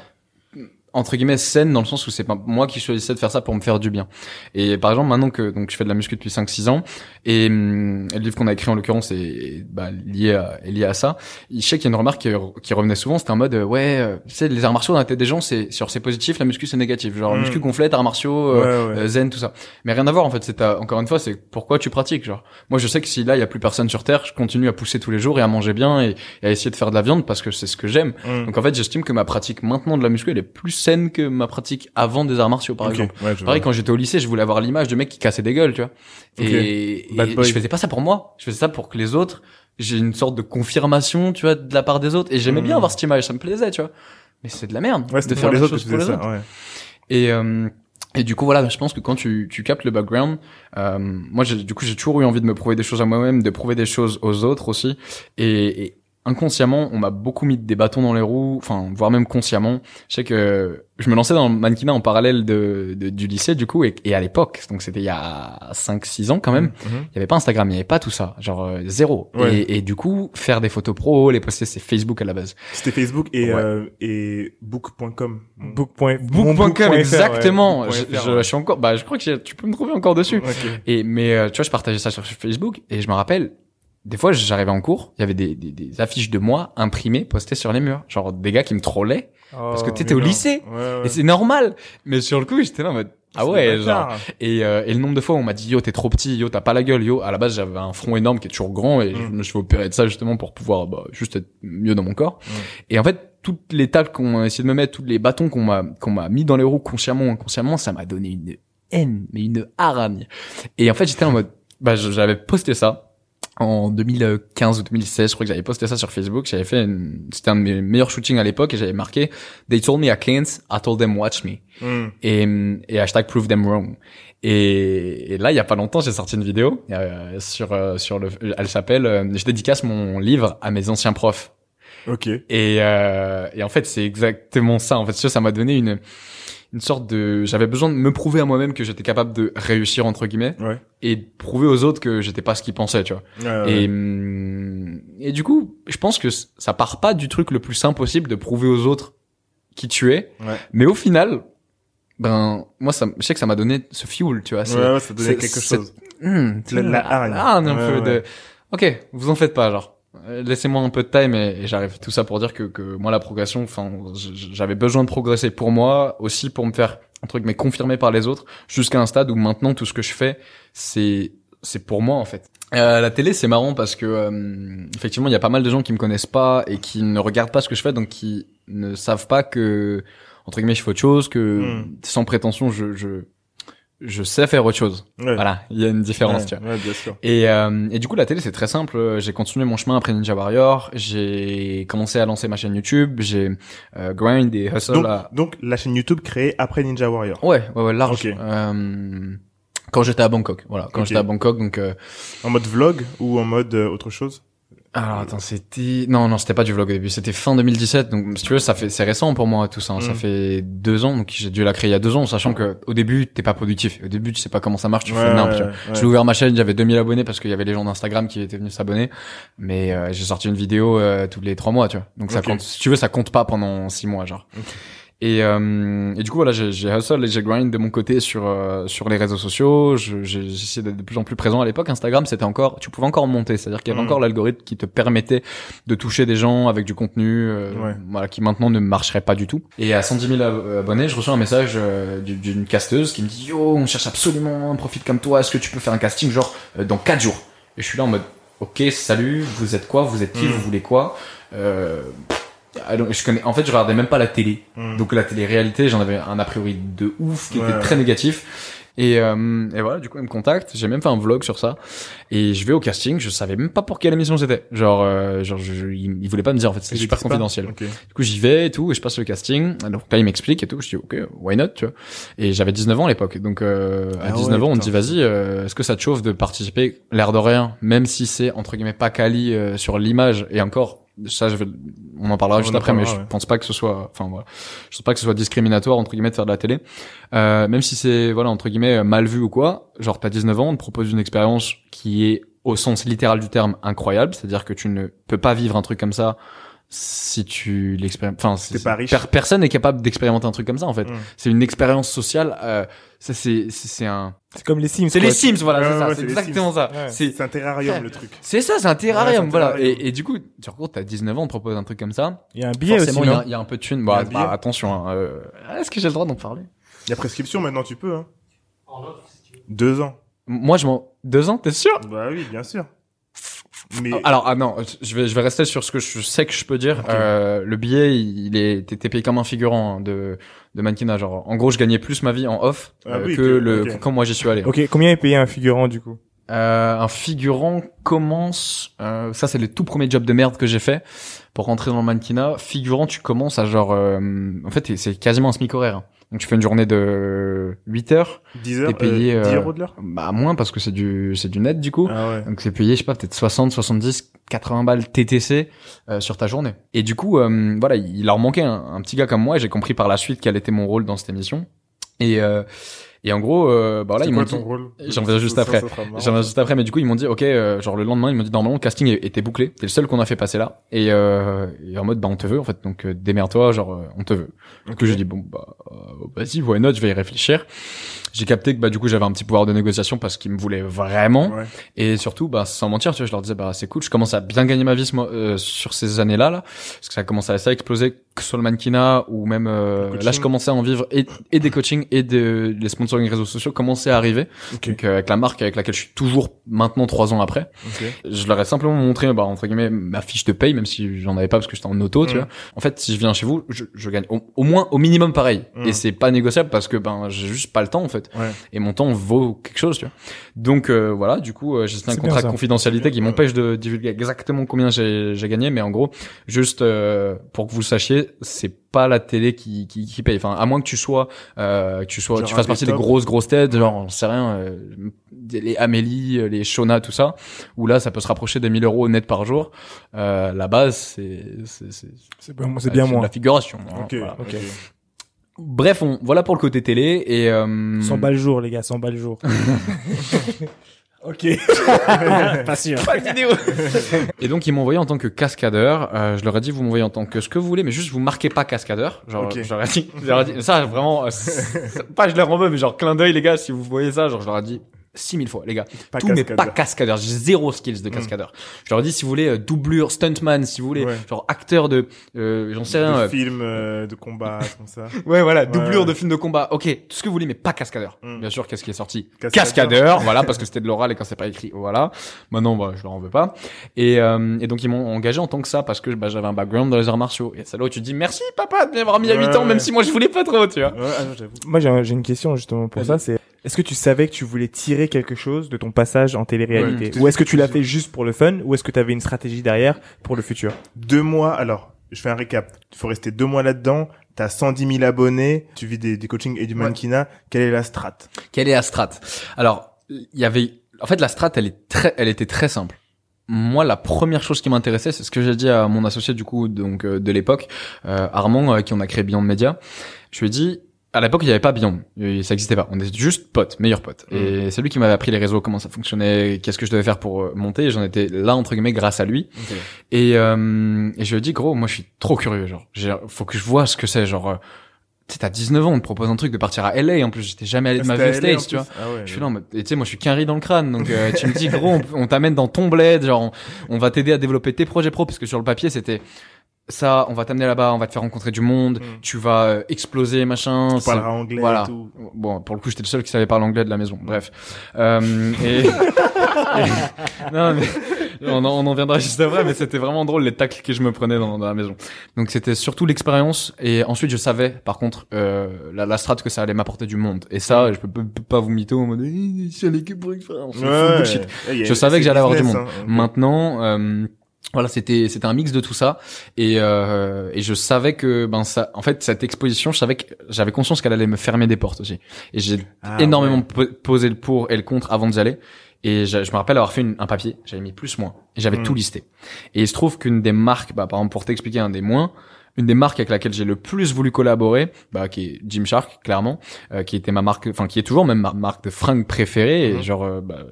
S3: entre guillemets saine dans le sens où c'est pas moi qui choisissais de faire ça pour me faire du bien. Et par exemple maintenant que donc je fais de la muscu depuis 5 6 ans et hum, le livre qu'on a écrit en l'occurrence est bah, lié à est lié à ça. Je sais qu'il y a une remarque qui, qui revenait souvent, c'était en mode ouais, euh, tu sais les arts martiaux dans la tête des gens c'est sur c'est positif, la muscu c'est négatif. Genre mmh. muscu gonflette, arts martiaux, euh, euh, zen tout ça. Mais rien à voir en fait, c'est encore une fois c'est pourquoi tu pratiques genre. Moi je sais que si là il y a plus personne sur terre, je continue à pousser tous les jours et à manger bien et, à essayer de faire de la viande parce que c'est ce que j'aime. Mmh. Donc en fait, j'estime que ma pratique maintenant de la muscu elle est plus saine que ma pratique avant des arts martiaux, par exemple. Pareil, quand j'étais au lycée, je voulais avoir l'image de mec qui cassait des gueules, tu vois. Et, je faisais pas ça pour moi. Je faisais ça pour que les autres, j'ai une sorte de confirmation, tu vois, de la part des autres. Et j'aimais bien hmm. avoir cette image, ça me plaisait, tu vois. Mais c'est de la merde.
S1: Ouais, de faire les autres, pour les autres.
S3: Et, euh, et du coup voilà, je pense que quand tu, tu captes le background, euh, moi du coup j'ai toujours eu envie de me prouver des choses à moi-même, de prouver des choses aux autres aussi. Et, et inconsciemment, on m'a beaucoup mis des bâtons dans les roues, enfin, voire même consciemment. Je sais que je me lançais dans le mannequinat en parallèle de, du lycée, du coup, et, à l'époque, donc c'était il y a 5-6 ans quand même, mhm. il y avait pas Instagram, il y avait pas tout ça, genre euh, zéro. Et, du coup, faire des photos pro, les poster, c'est Facebook à la base.
S1: C'était Facebook et, euh, et book.com.
S3: Book.com, exactement. je, je, suis encore, bah, je crois que tu peux me trouver encore dessus. Et, mais, euh, tu vois, je partageais ça sur Facebook et je me rappelle, des fois, j'arrivais en cours, il y avait des, des, des, affiches de moi imprimées, postées sur les murs. Genre des gars qui me trollaient parce que oh, t'étais au lycée. Et c'est normal. Mais sur le coup, j'étais là en mode, ah ouais, genre. Et, euh, et le nombre de fois où on m'a dit, yo, t'es trop petit, yo, t'as pas la gueule, yo. À la base, j'avais un front énorme qui est toujours grand et je mm. me suis opéré de ça justement pour pouvoir, bah, juste être mieux dans mon corps. Mm. Et en fait, toutes les tables qu'on a essayé de me mettre, tous les bâtons qu'on m'a, qu'on m'a mis dans les roues consciemment ou inconsciemment, ça m'a donné une haine, mais une hargne. Et en fait, j'étais en mode, bah, j'avais posté ça en 2015 ou 2016, je crois que j'avais posté ça sur Facebook. J'avais fait, c'était un de mes meilleurs shootings à l'époque et j'avais marqué "They told me I can't, I told them watch me" hmm. et, et hashtag prove them wrong. Et, et là, il y a pas longtemps, j'ai sorti une vidéo euh, sur euh, sur le, elle s'appelle euh, "Je dédicace mon livre à mes anciens profs".
S1: Ok.
S3: Et et en fait, c'est exactement ça. En fait, ça m'a donné une une sorte de j'avais besoin de me prouver à moi-même que j'étais capable de réussir entre guillemets
S1: ouais.
S3: et de prouver aux autres que j'étais pas ce qu'ils pensaient tu vois.
S1: Ouais,
S3: et hum, et du coup je pense que ça part pas du truc le plus simple possible de prouver aux autres qui tu es. Mais au final ben moi ça je sais que ça m'a donné ce fuel tu vois
S1: ouais, ça donnait quelque chose.
S3: hum, la, la, un peu de ok vous en faites pas genre laissez-moi un peu de time et, j'arrive. Tout ça pour dire que, que moi la progression, enfin, j'avais besoin de progresser pour moi, aussi pour me faire un truc mais confirmé par les autres, jusqu'à un stade où maintenant tout ce que je fais, c'est c'est pour moi en fait. Euh, la télé, c'est marrant parce que euh, effectivement, il y a pas mal de gens qui me connaissent pas et qui ne regardent pas ce que je fais, donc qui ne savent pas que entre guillemets je fais autre chose, que
S1: Hmm.
S3: sans prétention, je, je je sais faire autre chose.
S1: Ouais.
S3: Voilà, il y a une différence,
S1: Ouais,
S3: tu vois.
S1: ouais, bien sûr.
S3: Et, euh, et du coup, la télé, c'est très simple. J'ai continué mon chemin après Ninja Warrior. J'ai commencé à lancer ma chaîne YouTube. J'ai euh, grind et hustle.
S1: Donc,
S3: à...
S1: donc, la chaîne YouTube créée après Ninja Warrior.
S3: Ouais, ouais, ouais, large. Euh, quand j'étais à Bangkok, voilà. Quand j'étais à Bangkok, donc. Euh...
S1: En mode vlog ou en mode euh, autre chose?
S3: Alors attends, c'était non, non, c'était pas du vlog au début. C'était fin 2017. Donc, si tu veux, ça fait, c'est récent pour moi tout ça. hein. Ça
S1: Mm.
S3: fait deux ans. Donc, j'ai dû la créer il y a deux ans, sachant que au début, t'es pas productif. Au début, tu sais pas comment ça marche. Tu fais n'importe.
S1: ouais,
S3: quoi.
S1: ouais.
S3: J'ai ouvert ma chaîne, j'avais 2000 abonnés parce qu'il y avait les gens d'Instagram qui étaient venus s'abonner. Mais euh, j'ai sorti une vidéo euh, tous les trois mois, tu vois. Donc ça compte. Si tu veux, ça compte pas pendant six mois, genre. Et, euh, et du coup, voilà, j'ai hustle et j'ai grind de mon côté sur euh, sur les réseaux sociaux. Je- J'ai j'ai essayé d'être de plus en plus présent. À l'époque, Instagram, c'était encore, tu pouvais encore monter, c'est-à-dire qu'il y avait
S1: Mm.
S3: encore l'algorithme qui te permettait de toucher des gens avec du contenu, euh,
S1: Ouais.
S3: voilà, qui maintenant ne marcherait pas du tout. Et à 110 000 ab- abonnés, je reçois un message euh, du- d'une casteuse qui me dit Yo, on cherche absolument un profil comme toi. Est-ce que tu peux faire un casting genre euh, dans 4 jours? Et je suis là en mode Ok, salut, vous êtes quoi? Vous êtes qui?
S1: Mm.
S3: Vous voulez quoi? Euh, I don't- je connais, en fait, je regardais même pas la télé.
S1: Hmm.
S3: Donc la télé-réalité, j'en avais un a priori de ouf qui
S1: Ouais.
S3: était très négatif. Et, euh, et voilà, du coup, il me contacte. J'ai même fait un vlog sur ça. Et je vais au casting. Je savais même pas pour quelle émission c'était. Genre, euh, genre, je, je- il, il voulait pas me dire en fait. C'est super confidentiel. Du coup, j'y vais et tout, et je passe le casting. Donc là, il m'explique et tout. Je dis, ok, why not, tu vois. Et j'avais 19 ans à l'époque. Donc, euh, à
S1: Ah
S3: 19
S1: ouais,
S3: ans, on me dit, vas-y, euh, est-ce que ça te chauffe de participer, l'air de rien, même si c'est, entre guillemets, pas quali euh, sur l'image, et encore, ça, je vais, on en parlera
S1: On
S3: juste
S1: en
S3: après, mais je pense pas que ce soit, enfin, voilà. Je pense pas que ce soit discriminatoire, entre guillemets, de faire de la télé. Euh, même si c'est, voilà, entre guillemets, mal vu ou quoi, genre, t'as 19 ans, on te propose une expérience qui est, au sens littéral du terme, incroyable. C'est-à-dire que tu ne peux pas vivre un truc comme ça si tu l'expérimentes. Enfin, c'est-
S1: T'es pas riche.
S3: per- personne n'est capable d'expérimenter un truc comme ça, en fait.
S1: Hmm.
S3: C'est une expérience sociale, euh, ça, c'est, c'est, c'est un,
S2: C'est comme les Sims.
S3: c'est
S2: quoi.
S3: les Sims, voilà,
S1: Ouais,
S3: c'est ça,
S1: ouais,
S3: c'est exactement ça.
S2: Ouais.
S3: C'est,
S1: C'est un terrarium le truc.
S3: c'est ça, c'est un
S1: Ouais, c'est
S3: terrarium, voilà.
S1: terrarium.
S3: Et, et du coup, tu rencontres, t'as 19 ans, on te propose un truc comme ça.
S2: Il y a un billet
S3: Forcément,
S2: aussi,
S3: il y, a- il y a un peu de
S1: a
S3: Bah, bah, attention, hein, euh, est-ce que j'ai le droit d'en parler?
S1: Il y a prescription maintenant, tu peux. Hein. Deux ans.
S3: Moi, je m'en, deux ans, t'es sûr?
S1: Bah oui, bien sûr. Mais
S3: Alors, ah non, je vais, je vais rester sur ce que je sais que je peux dire. Euh, le billet, il est, t'es t'es payé comme un figurant hein, de, de mannequinat. Genre, en gros, je gagnais plus ma vie en off
S1: Ah
S3: euh,
S1: oui,
S3: que le, quand moi j'y suis allé.
S2: Ok, combien est payé un figurant du coup?
S3: Euh, un figurant commence, euh, ça c'est les tout premiers jobs de merde que j'ai fait pour rentrer dans le mannequinat. Figurant, tu commences à genre, euh, en fait, c'est quasiment un smic horaire. Donc tu fais une journée de 8 heures,
S1: 10 heures,
S3: T'es payé,
S1: euh, 10
S3: euh,
S1: euros de l'heure?
S3: bah moins parce que c'est du, c'est du net du coup.
S1: Ah ouais.
S3: Donc c'est payé, je sais pas, peut-être 60, 70, 80 balles TTC euh, sur ta journée. Et du coup, euh, voilà, il leur manquait un, un petit gars comme moi et j'ai compris par la suite quel était mon rôle dans cette émission. Et, euh, et en gros, euh, bah
S1: C'est
S3: ils m'ont dit... J'en reviens juste après. J'en ai juste après, mais du coup ils m'ont dit, ok, euh, genre le lendemain ils m'ont dit normalement le casting était bouclé, t'es le seul qu'on a fait passer là, et, euh, et en mode bah on te veut en fait, donc euh, démerde-toi, genre euh, on te veut. Du coup j'ai dit bon bah euh, vas-y, why not, je vais y réfléchir. J'ai capté que bah du coup j'avais un petit pouvoir de négociation parce qu'ils me voulaient vraiment,
S1: Ouais.
S3: et surtout bah sans mentir, tu vois, je leur disais bah c'est cool, je commence à bien gagner ma vie ce euh, sur ces années-là là, parce que ça a commencé à ça exploser que sur le mannequinat ou même euh, là je commençais à en vivre et, et des coachings et de les sponsoring réseaux sociaux commençaient à arriver.
S1: Ok.
S3: Donc euh, avec la marque avec laquelle je suis toujours maintenant trois ans après,
S1: Ok.
S3: je leur ai simplement montré bah entre guillemets ma fiche de paye même si j'en avais pas parce que j'étais en auto, tu
S1: Mm.
S3: vois. En fait, si je viens chez vous, je, je gagne au, au moins au minimum pareil
S1: Mm.
S3: et c'est pas négociable parce que ben j'ai juste pas le temps en fait
S1: Ouais.
S3: et mon temps vaut quelque chose, tu vois. Donc euh, voilà, du coup, euh, j'ai signé un contrat de confidentialité qui m'empêche de divulguer exactement combien j'ai j'ai gagné mais en gros, juste euh, pour que vous le sachiez, c'est pas la télé qui, qui, qui paye. Enfin, à moins que tu sois, euh, que tu sois,
S1: Genre
S3: tu fasses partie des grosses grosses têtes, genre, on sait rien, euh, les Amélie, euh, les Shona, tout ça, où là, ça peut se rapprocher des 1000 euros net par jour. Euh, la base, c'est, c'est, c'est,
S2: C'est bien, c'est bien
S3: de
S2: moi.
S3: la figuration. hein,
S1: Ok.
S3: voilà.
S1: ok.
S3: Bref, on, voilà pour le côté télé et, euh,
S2: 100 balles jour, les gars, 100 balles jour. ok. Pas sûr.
S3: Et donc ils m'ont envoyé en tant que cascadeur. Euh, je leur ai dit vous m'envoyez en tant que ce que vous voulez, mais juste vous marquez pas cascadeur. Genre,
S1: Ok.
S3: je leur ai dit, je leur ai dit ça vraiment. euh, pas je leur en veux, mais genre clin d'œil les gars si vous voyez ça. Genre je leur ai dit 6000 fois, les gars. Pas Tout, mais pas cascadeur. J'ai zéro skills de hmm. cascadeur. Je leur dis, si vous voulez, euh, doublure, stuntman, si vous voulez, genre acteur de, euh, j'en sais rien.
S1: De film euh, de combat, comme ça.
S3: ouais, voilà, doublure de film de combat. Ok, tout ce que vous voulez, mais pas cascadeur. Hmm. Bien sûr, qu'est-ce qui est sorti Cascadeur, voilà, parce que c'était de l'oral et quand c'est pas écrit, voilà. Maintenant, bah, je leur en veux pas. Et, euh, et donc, ils m'ont engagé en tant que ça parce que bah, j'avais un background dans les arts martiaux. Et c'est là où tu te dis, merci papa de m'avoir mis à 8 ans, même si moi je voulais pas trop, tu vois.
S2: Ah, moi, j'ai une question justement pour ça, c'est est-ce que tu savais que tu voulais tirer quelque chose de ton passage en télé-réalité? Ou est-ce que tu l'as fait juste pour le fun Ou est-ce que tu avais une stratégie derrière pour le futur?
S1: Deux mois, alors, je fais un récap. Il faut rester deux mois là-dedans. T'as 110 000 abonnés, tu vis des, des coachings et du mannequinat. Quelle est la strat?
S3: Quelle est la strat? Alors, il y avait... En fait, la strat, elle, est très, elle était très simple moi, la première chose qui m'intéressait, c'est ce que j'ai dit à mon associé du coup, donc euh, de l'époque, euh, Armand, avec qui on a créé Beyond Media. Je lui ai dit, à l'époque, il n'y avait pas Beyond. Ça n'existait pas. On était juste potes, meilleurs potes. Et mm. c'est lui qui m'avait appris les réseaux, comment ça fonctionnait, qu'est-ce que je devais faire pour euh, monter. J'en étais là, entre guillemets, grâce à lui. Et, euh, et je lui ai dit, gros, moi, je suis trop curieux. Genre, faut que je vois ce que c'est. Genre, euh, tu sais, t'as 19 ans, on te propose un truc de partir à LA. En plus, j'étais jamais allé de ma vie States, tu vois. Ah je suis là, et tu sais, moi, je suis qu'un riz dans le crâne. Donc, euh, tu me dis, gros, on, t'amène dans ton bled. Genre, on, on va t'aider à développer tes projets pro, parce que sur le papier, c'était ça, on va t'amener là-bas, on va te faire rencontrer du monde, mm. tu vas euh, exploser, machin.
S1: Tu parleras anglais voilà. et tout.
S3: Bon, pour le coup, j'étais le seul qui savait parler anglais de la maison. Bref. Euh, et... non, mais on en, on en viendra juste après, mais c'était vraiment drôle les tacles que je me prenais dans, dans la maison. Donc c'était surtout l'expérience, et ensuite je savais, par contre, euh, la, la strate que ça allait m'apporter du monde. Et ça, je peux, pas vous mytho en mode, eh, je suis pour expérience. je savais que j'allais avoir du monde. Hein, Maintenant. Euh, voilà c'était c'était un mix de tout ça et euh, et je savais que ben ça en fait cette exposition je savais que j'avais conscience qu'elle allait me fermer des portes aussi et j'ai ah, énormément posé le pour et le contre avant d'y aller et je, me rappelle avoir fait un papier j'avais mis plus moins et j'avais hmm. tout listé et il se trouve qu'une des marques bah par exemple pour t'expliquer un des moins une des marques avec laquelle j'ai le plus voulu collaborer, bah, qui est Gymshark, clairement, euh, qui était ma marque, enfin qui est toujours même ma marque de fringues préférée. Et hmm. genre, euh, bah,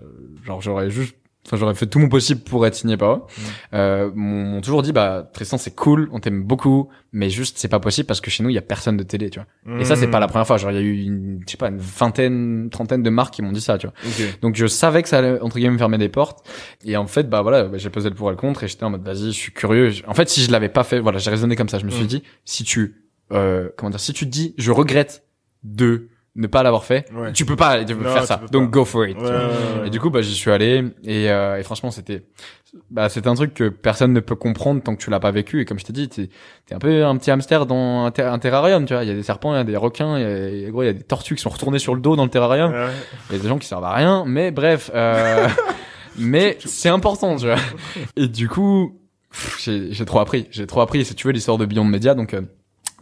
S3: genre j'aurais juste Enfin, j'aurais fait tout mon possible pour être signé par eux. Mm. Euh, m'ont toujours dit, bah, Tristan, c'est cool, on t'aime beaucoup, mais juste, c'est pas possible parce que chez nous, il y a personne de télé, tu vois. Et ça, c'est pas la mm. première fois. Genre, il y a eu une, je sais pas, une vingtaine, trentaine de marques qui m'ont dit ça, tu vois. Donc, je savais que ça allait, entre guillemets, me fermer des portes. Et en fait, bah, voilà, bah, j'ai posé le pour et le contre et j'étais en mode, vas-y, je suis curieux. En fait, si je l'avais pas fait, voilà, j'ai raisonné comme ça. Je me suis mm. dit, si tu, euh, comment dire, si tu te dis, je regrette de ne pas l'avoir fait, tu peux pas tu peux faire ça. Donc go for it. et du coup, bah j'y suis allé. Et, euh, et franchement, c'était bah c'était un truc que personne ne peut comprendre tant que tu l'as pas vécu. Et comme je t'ai dit, t'es es un peu un petit hamster dans un, terrarium, tu vois, il y a des serpents, il y a des requins, il y a, il y a des tortues qui sont retournées sur le dos dans le terrarium. Il y a des gens qui servent à rien, mais bref euh, mais c'est important, tu vois. Et du coup, j'ai trop appris, j'ai trop appris, si tu veux l'histoire de Beyond Media. Donc euh,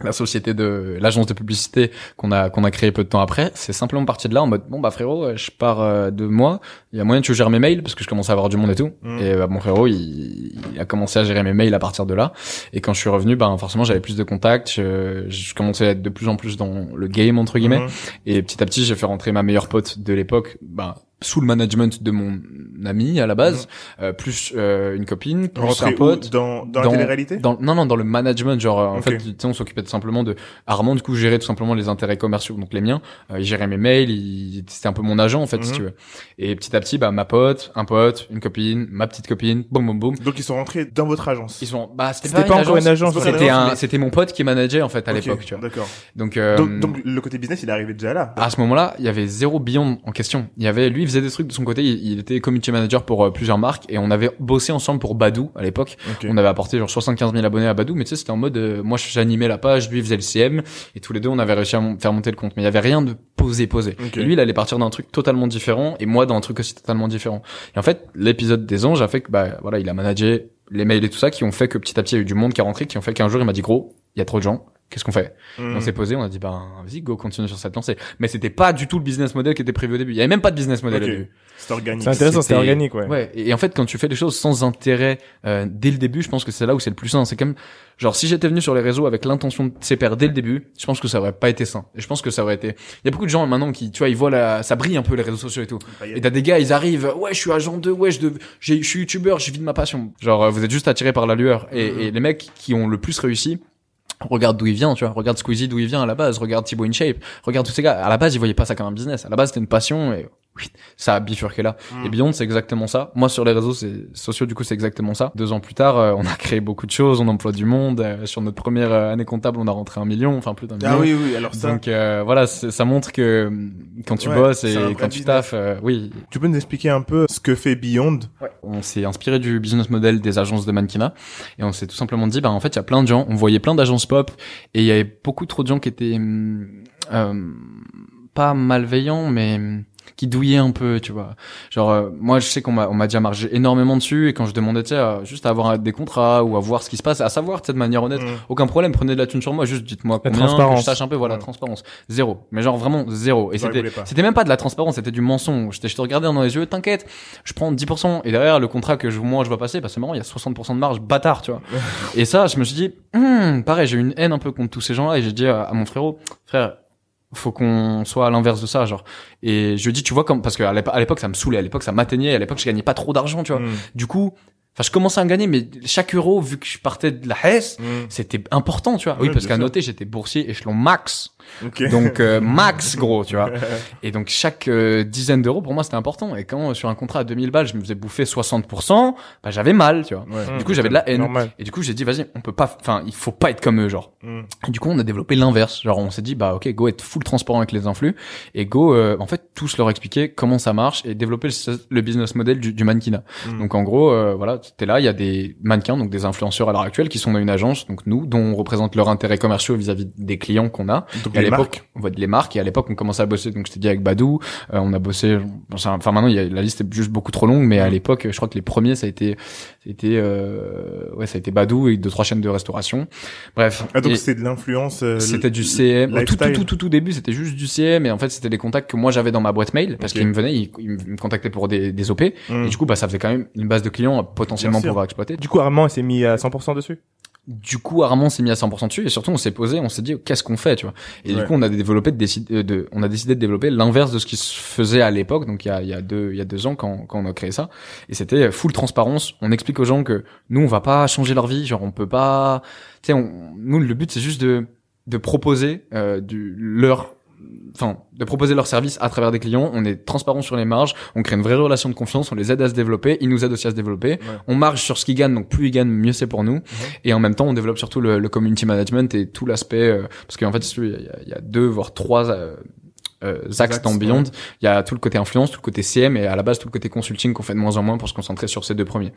S3: la société de l'agence de publicité qu'on a qu'on a créé peu de temps après, c'est simplement parti de là en mode bon bah frérot, euh, je pars euh, de moi, il y a moyen que tu gères mes mails parce que je commence à avoir du monde et tout. Mm. Et bah, mon frérot, il, il, a commencé à gérer mes mails à partir de là. Et quand je suis revenu, ben forcément j'avais plus de contacts, je, je, commençais à être de plus en plus dans le game entre guillemets. Mm. Et petit à petit, j'ai fait rentrer ma meilleure pote de l'époque, ben sous le management de mon ami à la base, mhm. euh, plus euh, une copine, plus un pote.
S1: Dans, dans, la télé-réalité?
S3: dans, Non, non, dans le management. Genre, en fait, tu sais, on s'occupait simplement de... Armand, du coup, gérait tout simplement les intérêts commerciaux, donc les miens. Euh, il gérait mes mails, il... c'était un peu mon agent, en fait, si mhm. tu veux. Et petit à petit, bah, ma pote, un pote, une copine, ma petite copine, boum, boum, boum.
S1: Donc, ils sont rentrés dans votre agence
S3: Ils sont... Bah, c'était pas, encore une agence. C'était un... c'était mon pote qui manageait, en fait, à l'époque, tu vois.
S1: D'accord. Donc, euh, donc, donc, le côté business, il est arrivé déjà là.
S3: À ce moment-là, il y avait zéro billon en question. Il y avait... Lui, faisait des trucs de son côté, il, était community manager pour euh, plusieurs marques et on avait bossé ensemble pour Badou à l'époque. On avait apporté genre 75 000 abonnés à Badou, mais tu sais, c'était en mode, euh, moi j'animais la page, lui faisait le CM et tous les deux on avait réussi à faire monter le compte. Mais il y avait rien de posé posé. Et lui, il allait partir d'un truc totalement différent et moi d'un truc aussi totalement différent. Et en fait, l'épisode des anges a fait que bah voilà, il a managé les mails et tout ça qui ont fait que petit à petit il y a eu du monde qui est rentré, qui ont fait qu'un jour il m'a dit gros, il y a trop de gens, qu'est-ce qu'on fait On hmm. s'est posé, on a dit ben vas-y go continue sur cette lancée. Mais c'était pas du tout le business model qui était prévu au début. Il y avait même pas de business model au début.
S1: C'est organique.
S2: C'est intéressant, c'est organique ouais.
S3: Ouais. Et en fait quand tu fais des choses sans intérêt euh, dès le début, je pense que c'est là où c'est le plus sain. C'est comme genre si j'étais venu sur les réseaux avec l'intention de s'épaire dès le début, je pense que ça aurait pas été sain. Et je pense que ça aurait été. Il y a beaucoup de gens maintenant qui tu vois ils voient la ça brille un peu les réseaux sociaux et tout. Et t'as des gars ils arrivent ouais je suis agent 2 ouais je de... je suis youtubeur je vis de ma passion. Genre vous êtes juste attiré par la lueur. Et, hmm. et les mecs qui ont le plus réussi Regarde d'où il vient, tu vois. Regarde Squeezie d'où il vient à la base. Regarde Thibaut InShape. Regarde tous ces gars. À la base, ils voyaient pas ça comme un business. À la base, c'était une passion et ça a bifurqué là. Et Beyond, c'est exactement ça. Moi, sur les réseaux sociaux, du coup, c'est exactement ça. Deux ans plus tard, euh, on a créé beaucoup de choses, on emploie du monde. Euh, sur notre première euh, année comptable, on a rentré un million, enfin plus d'un
S1: ah
S3: million.
S1: Ah oui, oui, alors ça.
S3: Donc voilà, ça montre que quand tu bosses et quand tu taffes, oui.
S1: Tu peux nous expliquer un peu ce que fait Beyond?
S3: Ouais. On s'est inspiré du business model des agences de mannequinat et on s'est tout simplement dit, bah en fait, il y a plein de gens, on voyait plein d'agences pop et il y avait beaucoup trop de gens qui étaient pas malveillants, mais qui douillait un peu, tu vois. Genre euh, moi je sais qu'on m'a on m'a déjà margé énormément dessus et quand je demandais tu sais juste à avoir des contrats ou à voir ce qui se passe, à savoir de manière honnête, mm. aucun problème, prenez de la thune sur moi, juste dites-moi combien que je sache un peu voilà, transparence. Zéro. Mais genre vraiment zéro et c'était c'était même pas de la transparence, c'était du mensonge. Je te regardais dans les yeux, t'inquiète, je prends 10% et derrière le contrat que je moi je vois passer parce que marrant, il y a 60% de marge, bâtard, tu vois. et ça, je me suis dit hmm, pareil, j'ai eu une haine un peu contre tous ces gens-là et j'ai dit à, à mon frérot, frère, faut qu'on soit à l'inverse de ça genre et je dis tu vois comme parce que à l'époque ça me saoulait à l'époque ça m'atteignait à l'époque je gagnais pas trop d'argent tu vois mm. du coup Enfin, je commençais à gagner, mais chaque euro, vu que je partais de la Hesse, mm. c'était important, tu vois. oui, parce qu'à noter, j'étais boursier échelon max. Donc euh, max gros, tu vois. Et donc chaque euh, dizaine d'euros pour moi c'était important. Et quand sur un contrat à 2000 balles je me faisais bouffer 60%, bah j'avais mal, tu vois. du coup j'avais de la haine. Et du coup j'ai dit vas-y on peut pas, enfin il faut pas être comme eux genre. Mm. Et du coup on a développé l'inverse. Genre on s'est dit bah ok go être full transparent avec les influx et go euh, en fait tous leur expliquer comment ça marche et développer le, business model du, du mannequinat. Mm. Donc en gros voilà t'es là il y a des mannequins donc des influenceurs à l'heure actuelle qui sont dans une agence donc nous dont on représente leur intérêt commerciaux vis-à-vis des clients qu'on a
S1: à l'époque,
S3: on voit les marques et à l'époque on commençait à bosser. Donc je t'ai dit avec Badou, euh, on a bossé. Enfin maintenant y a, la liste est juste beaucoup trop longue, mais à l'époque je crois que les premiers ça a été, c'était euh, ouais ça a été Badou et deux trois chaînes de restauration. Bref.
S1: Ah donc c'était de l'influence. Euh,
S3: c'était du CM. Tout, tout, tout tout tout début c'était juste du CM et en fait c'était des contacts que moi j'avais dans ma boîte mail parce qu'ils me venaient, ils, me contactaient pour des, des OP mm. et du coup bah ça faisait quand même une base de clients potentiellement pour pouvoir exploiter.
S2: Du coup Armand s'est mis à 100% dessus?
S3: Du coup Armand s'est mis à 100% dessus et surtout on s'est posé on s'est dit qu'est-ce qu'on fait tu vois? Et du coup on a développé de, euh, de, on a décidé de développer l'inverse de ce qui se faisait à l'époque donc il y a, il y a deux il y a deux ans quand, quand on a créé ça. Et c'était full transparence. On explique aux gens que nous on va pas changer leur vie genre on peut pas tu sais nous le but c'est juste de de proposer euh, du leur enfin, de proposer leurs services à travers des clients. On est transparent sur les marges, on crée une vraie relation de confiance, on les aide à se développer, ils nous aident aussi à se développer. On marge sur ce qu'ils gagnent, donc plus ils gagnent, mieux c'est pour nous. Et en même temps, on développe surtout le, le community management et tout l'aspect, euh, parce qu'en fait, il y, y, a deux voire trois euh, euh, Zax dans Beyond, il y a tout le côté influence, tout le côté CM et à la base tout le côté consulting qu'on fait de moins en moins pour se concentrer sur ces deux premiers.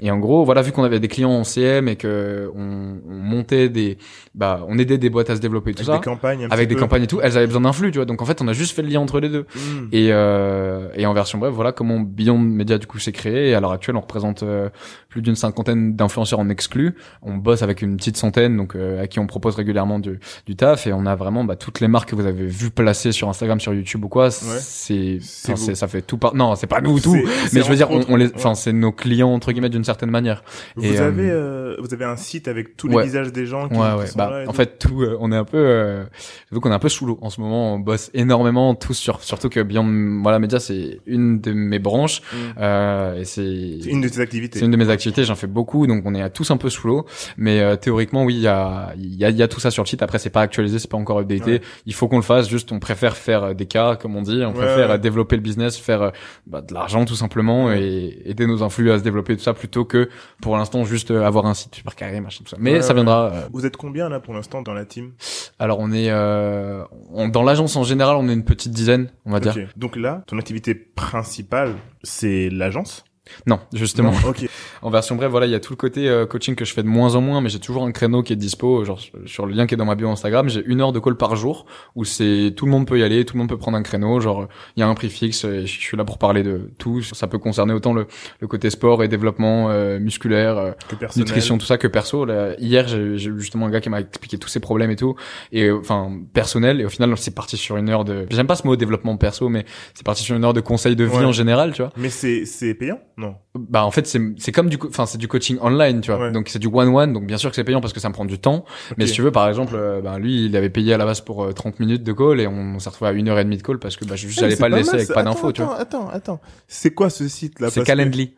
S3: Et en gros, voilà, vu qu'on avait des clients en CM et que on, on, montait des, bah, on aidait des boîtes à se développer tout
S1: avec
S3: ça,
S1: des campagnes
S3: avec des campagnes et tout, elles avaient besoin d'influx, tu vois. Donc en fait, on a juste fait le lien entre les deux. Hmm. Et euh, et en version bref, voilà comment Beyond Media du coup s'est créé. Et à l'heure actuelle, on représente euh, plus d'une cinquantaine d'influenceurs en exclus. On bosse avec une petite centaine, donc euh, à qui on propose régulièrement du, du taf. Et on a vraiment bah, toutes les marques que vous avez vues placer sur Instagram, sur YouTube ou quoi c'est ça fait tout par non c'est pas nous tout. Mais je veux dire on, les enfin c'est nos clients entre guillemets d'une certaine manière.
S1: Vous et, avez euh, vous avez un site avec tous les visages des gens qui,
S3: ouais, ouais. bah, en fait tout euh, on est un peu euh, j'avoue qu'on est un peu sous l'eau. En ce moment on bosse énormément tous sur surtout que Beyond voilà Média c'est une de mes branches. Mm. euh, et c'est
S1: une de tes activités.
S3: c'est une de mes activités j'en fais beaucoup donc on est tous un peu sous l'eau. Mais euh, théoriquement oui il y a il y y a tout ça sur le site. Après c'est pas actualisé c'est pas encore updaté. Il faut qu'on le fasse. Juste on préfère faire des cas comme on dit. On préfère développer le business, faire euh, bah, de l'argent tout simplement et aider nos influx à se développer tout ça plutôt que pour l'instant juste euh, avoir un site super carré, machin tout ça. Mais ça viendra. Euh.
S1: Vous êtes combien là pour l'instant dans la team?
S3: Alors on est euh, dans l'agence en général, on est une petite dizaine, on va dire.
S1: Donc là, ton activité principale, c'est l'agence?
S3: Non, justement. en version brève, voilà, il y a tout le côté euh, coaching que je fais de moins en moins, mais j'ai toujours un créneau qui est dispo, genre sur le lien qui est dans ma bio Instagram, j'ai une heure de call par jour où c'est tout le monde peut y aller, tout le monde peut prendre un créneau, genre il y a un prix fixe, et je suis là pour parler de tout. Ça peut concerner autant le, le côté sport et développement euh, musculaire, euh, nutrition, tout ça que perso. Là, hier, j'ai justement un gars qui m'a expliqué tous ses problèmes et tout, et enfin personnel, et au final c'est parti sur une heure de. J'aime pas ce mot développement perso, mais c'est parti sur une heure de conseils de vie en général, tu vois.
S1: Mais c'est c'est payant non.
S3: Bah en fait c'est c'est comme du enfin c'est du coaching online tu vois donc c'est du one one donc bien sûr que c'est payant parce que ça me prend du temps mais si tu veux par exemple euh, bah, lui il avait payé à la base pour 30 euh, minutes de call et on, s'est retrouvé à une heure et demie de call parce que bah j'allais pas le laisser avec pas d'infos tu
S1: vois. Attends attends attends c'est quoi ce site là?
S3: C'est Calendly.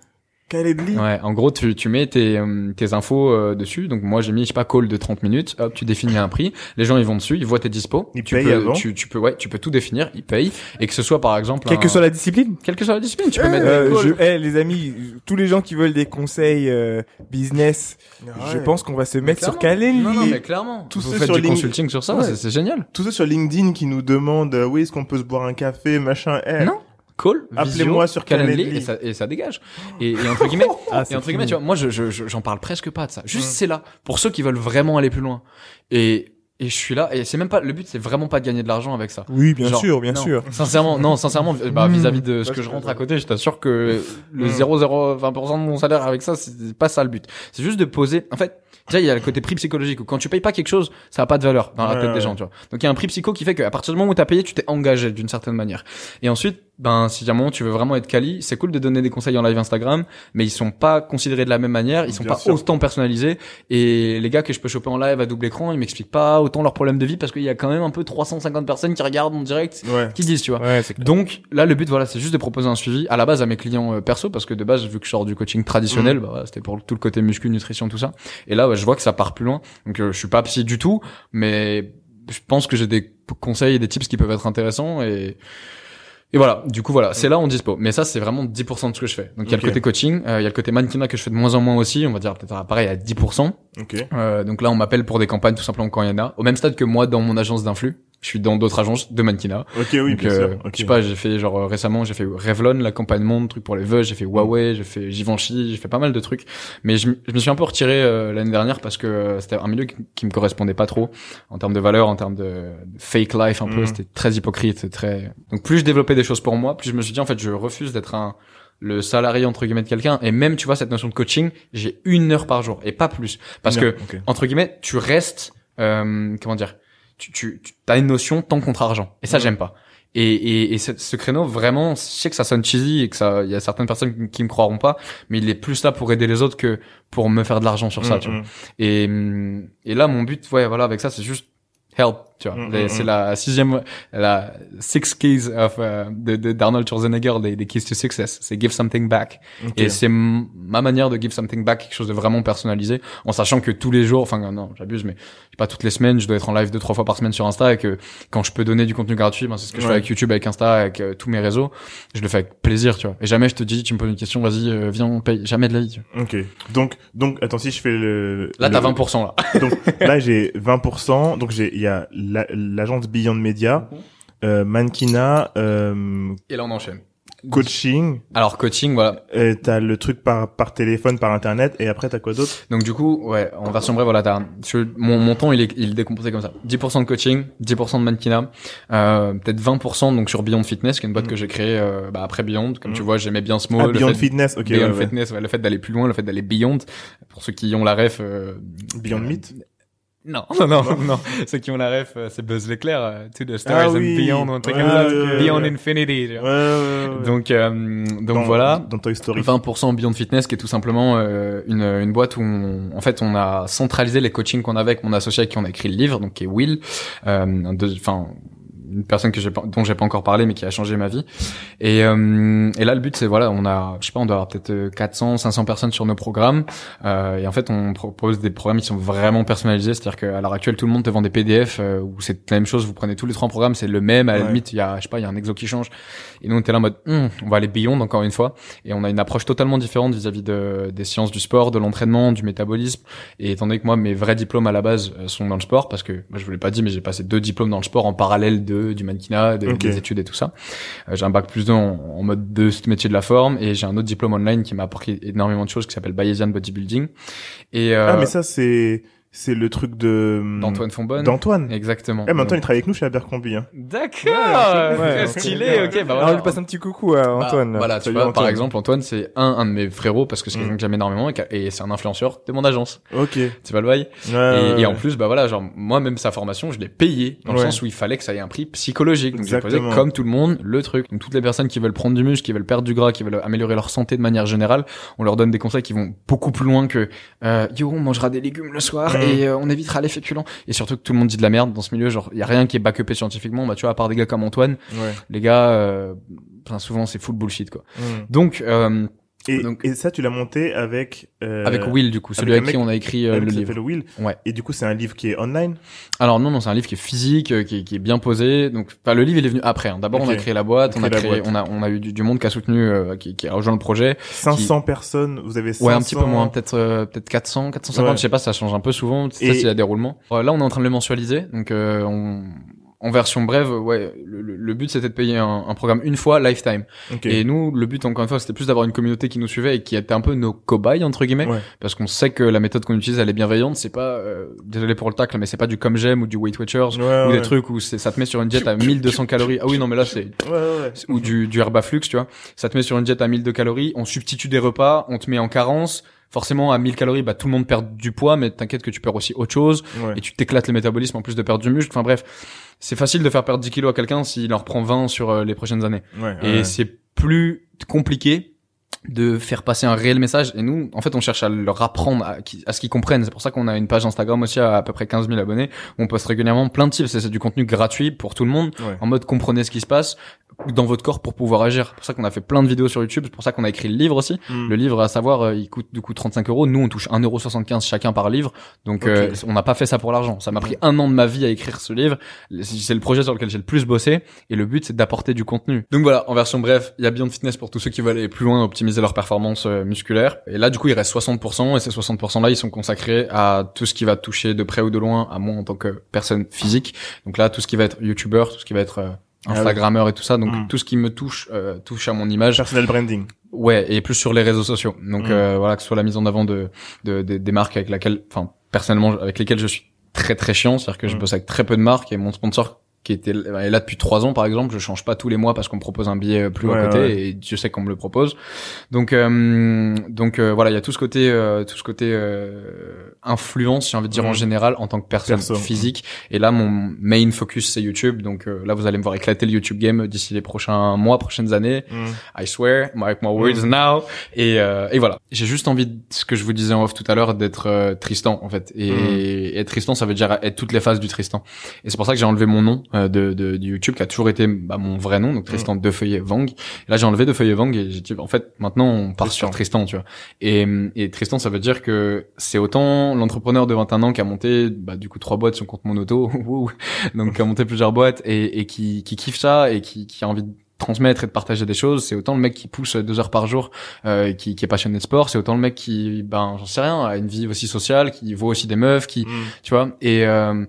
S1: Calendly.
S3: Ouais, en gros, tu, tu mets tes, euh, tes infos euh, dessus. Donc moi, j'ai mis, je sais pas, call de 30 minutes. Hop, tu définis un prix. Les gens, ils vont dessus, ils voient tes dispos.
S1: Ils
S3: tu
S1: payent
S3: peux,
S1: avant.
S3: Tu, tu peux, ouais, tu peux tout définir. Ils payent. Et que ce soit, par exemple,
S2: Quelle
S3: un-
S2: que soit la discipline.
S3: quelle que soit la discipline, tu peux
S2: Euh,
S3: mettre
S2: euh,
S3: des calls.
S2: je, eh, les amis, tous les gens qui veulent des conseils euh, business, je pense qu'on va se mettre sur. Calendly.
S3: Non, non, mais clairement.
S1: Tous
S3: Vous faites
S1: sur
S3: du
S1: Link-
S3: consulting sur ça,
S1: Ouais.
S3: c'est- génial.
S1: Tous ceux sur LinkedIn qui nous demandent, euh, oui, est-ce qu'on peut se boire un café, machin, eh.
S3: Non. Call,
S1: Appelez-moi sur
S3: Calendly, et ça, et ça dégage. Et, et entre guillemets,
S2: Ah,
S3: et entre guillemets, tu vois, moi, je, je, je- j'en parle presque pas de ça. Juste,
S1: Mm.
S3: c'est là. Pour ceux qui veulent vraiment aller plus loin. Et, et je suis là, et c'est même pas, le but, c'est vraiment pas de gagner de l'argent avec ça.
S2: Oui, bien
S3: Genre,
S2: sûr, bien
S3: non.
S2: sûr.
S3: Sincèrement, non, sincèrement, bah,
S2: Mm.
S3: vis-à-vis de ce que je rentre à côté, je t'assure que le
S1: Mm.
S3: 0,020% de mon salaire avec ça, c'est pas ça le but. C'est juste de poser, en fait, déjà, il y a le côté prix psychologique où quand tu payes pas quelque chose, ça a pas de valeur dans la
S1: Ouais,
S3: tête des
S1: ouais.
S3: gens, tu vois. Donc, il y a un prix psycho qui fait qu'à partir du moment où t'as payé, tu t'es engagé d'une certaine manière. Et ensuite, ben, si à un moment tu veux vraiment être quali, c'est cool de donner des conseils en live Instagram, mais ils sont pas considérés de la même manière, ils sont
S1: Bien
S3: pas
S1: sûr.
S3: autant personnalisés. Et les gars que je peux choper en live à double écran, ils m'expliquent pas autant leurs problèmes de vie parce qu'il y a quand même un peu 350 personnes qui regardent mon direct,
S1: Ouais.
S3: qui disent, tu vois.
S2: Ouais.
S3: Donc là, le but, voilà, c'est juste de proposer un suivi à la base à mes clients euh, perso, parce que de base, vu que je sors du coaching traditionnel,
S1: Mm.
S3: bah, c'était pour tout le côté muscu, nutrition, tout ça. Et là, ouais, je vois que ça part plus loin. Donc, euh, je suis pas psy du tout, mais je pense que j'ai des conseils et des tips qui peuvent être intéressants et et voilà, du coup voilà, c'est là on dispo. Mais ça c'est vraiment 10% de ce que je fais. Donc il y a le côté coaching, euh, il y a le côté mannequinat que je fais de moins en moins aussi, on va dire peut-être pareil à 10%.
S1: Ok.
S3: Euh, donc là on m'appelle pour des campagnes tout simplement quand il y en a. Au même stade que moi dans mon agence d'influx, je suis dans d'autres agences de mannequinat.
S1: Ok, oui,
S3: Donc,
S1: bien
S3: euh,
S1: sûr.
S3: Je sais pas, j'ai fait genre récemment, j'ai fait Revlon, la campagne monde, truc pour les veuves, j'ai fait Huawei, j'ai fait Givenchy, j'ai fait pas mal de trucs. Mais je, me suis un peu retiré euh, l'année dernière parce que euh, c'était un milieu qui, qui me correspondait pas trop en termes de valeur, en termes de, de fake life un peu.
S1: Mhm.
S3: C'était très hypocrite, très. Donc plus je développais des choses pour moi, plus je me suis dit en fait je refuse d'être un le salarié entre guillemets de quelqu'un et même tu vois cette notion de coaching j'ai une heure par jour et pas plus parce que entre guillemets, tu restes, euh, comment dire, tu, tu, tu as une notion tant contre argent. Et ça, j'aime pas. Et, et, et ce, ce créneau, vraiment, je sais que ça sonne cheesy et que ça, il y a certaines personnes qui me croiront pas, mais il est plus là pour aider les autres que pour me faire de l'argent sur ça,
S1: Mm,
S3: tu vois.
S1: mm.
S3: Et, hum, et là, mon but, ouais, voilà, avec ça, c'est juste help, tu vois.
S1: Mm, mm,
S3: c'est
S1: mm.
S3: la sixième, la six keys of, euh, de, de d'Arnold Schwarzenegger, des, des keys to success. C'est give something back. Et c'est ma manière de give something back, quelque chose de vraiment personnalisé, en sachant que tous les jours, enfin non, j'abuse, mais pas toutes les semaines, je dois être en live deux trois fois par semaine sur Insta et que quand je peux donner du contenu gratuit, ben c'est ce que je fais avec YouTube, avec Insta, avec euh, tous mes réseaux, je le fais avec plaisir, tu vois. Et jamais je te dis, tu me poses une question, vas-y, euh, viens, on paye, jamais de la vie. Tu vois.
S1: Ok. Donc, donc, attends, si je fais le...
S3: Là,
S1: le-
S3: t'as 20% là.
S1: Donc, là, j'ai 20%. Donc, j'ai, il y a la- l'agence Beyond Media, euh, Mannequinat, euh,
S3: Et là, on enchaîne.
S1: coaching,
S3: Alors coaching, voilà.
S1: t'as le truc par, par téléphone, par internet, et après, t'as quoi d'autre?
S3: Donc du coup, ouais, en version brève, voilà, t'as, mon, mon temps, il est, il est décomposé comme ça. 10% de coaching, 10% de mannequinat, euh, peut-être 20% donc sur Beyond Fitness, qui est une boîte
S1: Mm.
S3: que j'ai créée euh, bah, après Beyond. Comme
S1: Mm.
S3: tu vois, j'aimais bien ce mot.
S1: Ah,
S3: le
S1: Beyond
S3: fait-
S1: Fitness, ok.
S3: Beyond
S1: ouais, ouais.
S3: Fitness, ouais, le fait d'aller plus loin, le fait d'aller Beyond. Pour ceux qui ont la ref. euh,
S1: Beyond
S3: euh,
S1: Meat?
S3: Non, non, non, non. Ceux qui ont la ref, euh, c'est Buzz l'éclair, euh, To the Stars
S1: Ah
S3: and
S1: oui.
S3: Beyond, un truc
S1: Ouais,
S3: comme ça.
S1: ouais, ouais,
S3: Beyond
S1: ouais.
S3: Infinity. tu
S1: Ouais,
S3: vois.
S1: ouais, ouais, ouais.
S3: Donc, euh, donc
S1: Dans-
S3: voilà.
S1: Dans Toy Story.
S3: 20% Beyond Fitness qui est tout simplement euh, une, une boîte où on, en fait on a centralisé les coachings qu'on avait avec mon associé avec qui on a écrit le livre donc qui est Will euh, enfin une personne que j'ai dont j'ai pas encore parlé mais qui a changé ma vie. Et, euh, et là le but c'est voilà on a je sais pas on doit avoir peut-être euh, 400 500 personnes sur nos programmes. Euh, et en fait on propose des programmes qui sont vraiment personnalisés. C'est-à-dire qu'à l'heure actuelle tout le monde te vend des PDF euh, où c'est la même chose. Vous prenez tous les trois programmes c'est le même. À la
S1: Ouais.
S3: limite il y a je sais pas il y a un exo qui change. Et nous on était là en mode Hum, on va aller beyond encore une fois. Et on a une approche totalement différente vis-à-vis de, des sciences du sport, de l'entraînement, du métabolisme. Et étant donné que moi, mes vrais diplômes à la base euh, sont dans le sport, parce que moi, je vous l'ai pas dit, mais j'ai passé deux diplômes dans le sport en parallèle de du mannequinat, des, études et tout ça. Euh, j'ai un bac plus 2 en, en mode de ce métier de la forme, et j'ai un autre diplôme online qui m'a apporté énormément de choses, qui s'appelle Bayesian Bodybuilding. Et euh,
S1: Ah, mais ça, c'est, c'est le truc de...
S3: d'Antoine Fonbonne.
S1: D'Antoine.
S3: Exactement.
S1: Eh, mais Antoine, il travaille avec nous chez Abercrombie, hein.
S3: D'accord.
S2: Ouais,
S3: stylé.
S1: ouais.
S3: Ok, bah
S2: Alors,
S3: voilà.
S2: on lui passe un petit coucou à
S3: Bah,
S2: Antoine. là.
S3: voilà, tu vois, par exemple, Antoine, c'est un, un de mes frérots parce que c'est
S1: Mm.
S3: quelqu'un que j'aime énormément et, et c'est un influenceur de mon agence.
S1: Ok.
S3: Tu vois le bail?
S1: Ouais,
S3: et, et en plus, bah voilà, genre, moi-même, sa formation, je l'ai payé dans le sens où il fallait que ça ait un prix psychologique. Donc, j'ai posé, comme tout le monde, le truc. Donc, toutes les personnes qui veulent prendre du muscle, qui veulent perdre du gras, qui veulent améliorer leur santé de manière générale, on leur donne des conseils qui vont beaucoup plus loin que, euh, yo, on mangera des légumes le soir
S1: Mm.
S3: Et euh, on évitera les féculents. Et surtout que tout le monde dit de la merde dans ce milieu, genre, il y a rien qui est backupé scientifiquement, bah, tu vois, à part des gars comme Antoine,
S1: Ouais.
S3: les gars, euh, souvent, c'est full bullshit, quoi.
S1: Mm.
S3: Donc, euh,
S1: Et, Donc, et ça, tu l'as monté avec
S3: euh, avec Will du coup, celui avec, qui on a écrit euh, le livre.
S1: Will. Ouais. Et du coup, c'est un livre qui est online.
S3: Alors non, non, c'est un livre qui est physique, euh, qui, est, qui est bien posé. Donc, enfin, le livre il est venu après. Hein. D'abord, on a créé la boîte, on a créé, on a on a eu du, monde qui a soutenu, euh, qui, qui a rejoint le projet.
S1: 500 personnes, vous avez 500...
S3: Ouais, un petit peu moins, peut-être peut-être 400, 450, je sais pas, ça change un peu souvent. Ça, c'est la déroulement. là, on est en train de le mensualiser, donc on en version brève, ouais, le, but c'était de payer un, programme une fois lifetime. Et nous, le but encore une fois, c'était plus d'avoir une communauté qui nous suivait et qui était un peu nos cobayes entre guillemets, parce qu'on sait que la méthode qu'on utilise elle est bienveillante. C'est pas, euh, désolé pour le tacle, mais c'est pas du comme j'aime ou du Weight Watchers ou des trucs où ça te met sur une diète à 1200 calories. Ah oui, non mais là c'est ou du du Herbaflux, tu vois. Ça te met sur une diète à 1200 calories. On substitue des repas, on te met en carence forcément à 1000 calories bah tout le monde perd du poids mais t'inquiète que tu perds aussi autre chose et tu t'éclates le métabolisme en plus de perdre du muscle enfin bref c'est facile de faire perdre 10 kilos à quelqu'un s'il en reprend 20 sur euh, les prochaines années. et c'est plus compliqué de faire passer un réel message. Et nous en fait on cherche à leur apprendre à, à ce qu'ils comprennent. C'est pour ça qu'on a une page Instagram aussi à à peu près 15 000 abonnés on poste régulièrement plein de tips. C'est du contenu gratuit pour tout le monde en mode comprenez ce qui se passe dans votre corps pour pouvoir agir. C'est pour ça qu'on a fait plein de vidéos sur YouTube. C'est pour ça qu'on a écrit le livre aussi. Hmm. Le livre, à savoir, euh, il coûte du coup 35 euros. Nous, on touche 1,75€ chacun par livre. Donc, euh, on n'a pas fait ça pour l'argent. Ça m'a pris un an de ma vie à écrire ce livre. C'est le projet sur lequel j'ai le plus bossé. Et le but, c'est d'apporter du contenu. Donc voilà, en version bref, il y a Beyond Fitness pour tous ceux qui veulent aller plus loin, optimiser leur performance euh, musculaire. Et là, du coup, il reste 60%. Et ces 60% là, ils sont consacrés à tout ce qui va toucher de près ou de loin à moi en tant que personne physique. Donc là, tout ce qui va être YouTuber, tout ce qui va être ah Instagrammeur et tout ça. Donc hmm. tout ce qui me touche euh, touche à mon image.
S1: Personnel branding.
S3: Ouais, et plus sur les réseaux sociaux. Donc hmm. euh, voilà, que ce soit la mise en avant de, de, des marques avec laquelle, enfin personnellement avec lesquelles je suis très très chiant, c'est-à-dire que je hmm. bosse avec très peu de marques et mon sponsor qui était est là depuis trois ans par exemple je change pas tous les mois parce qu'on me propose un billet plus à côté et je sais qu'on me le propose. Donc euh, donc euh, voilà il y a tout ce côté euh, tout ce côté euh, influence j'ai envie de dire en mm. général en tant que personne physique. Et là mon main focus c'est YouTube. Donc là vous allez me voir éclater le YouTube game d'ici les prochains mois prochaines années. Mm. I swear mark my words mm. now. Et et voilà. J'ai juste envie de, ce que je vous disais en off tout à l'heure d'être Tristan en fait. Et être Tristan ça veut dire être toutes les phases du Tristan. Et c'est pour ça que j'ai enlevé mon nom euh, de, de, YouTube qui a toujours été bah, mon vrai nom donc Tristan mm. Defeuillet Vang là j'ai enlevé Defeuillet Vang et j'ai dit en fait maintenant on part sur Tristan tu vois. Et, et Tristan ça veut dire que c'est autant l'entrepreneur de 21 ans qui a monté bah, du coup trois boîtes sur compte mon auto donc qui a monté plusieurs boîtes et, et qui, qui kiffe ça et qui, qui a envie de transmettre et de partager des choses. C'est autant le mec qui pousse deux heures par jour euh, qui, qui est passionné de sport. C'est autant le mec qui ben j'en sais rien a une vie aussi sociale qui voit aussi des meufs qui mm. tu vois. Et euh,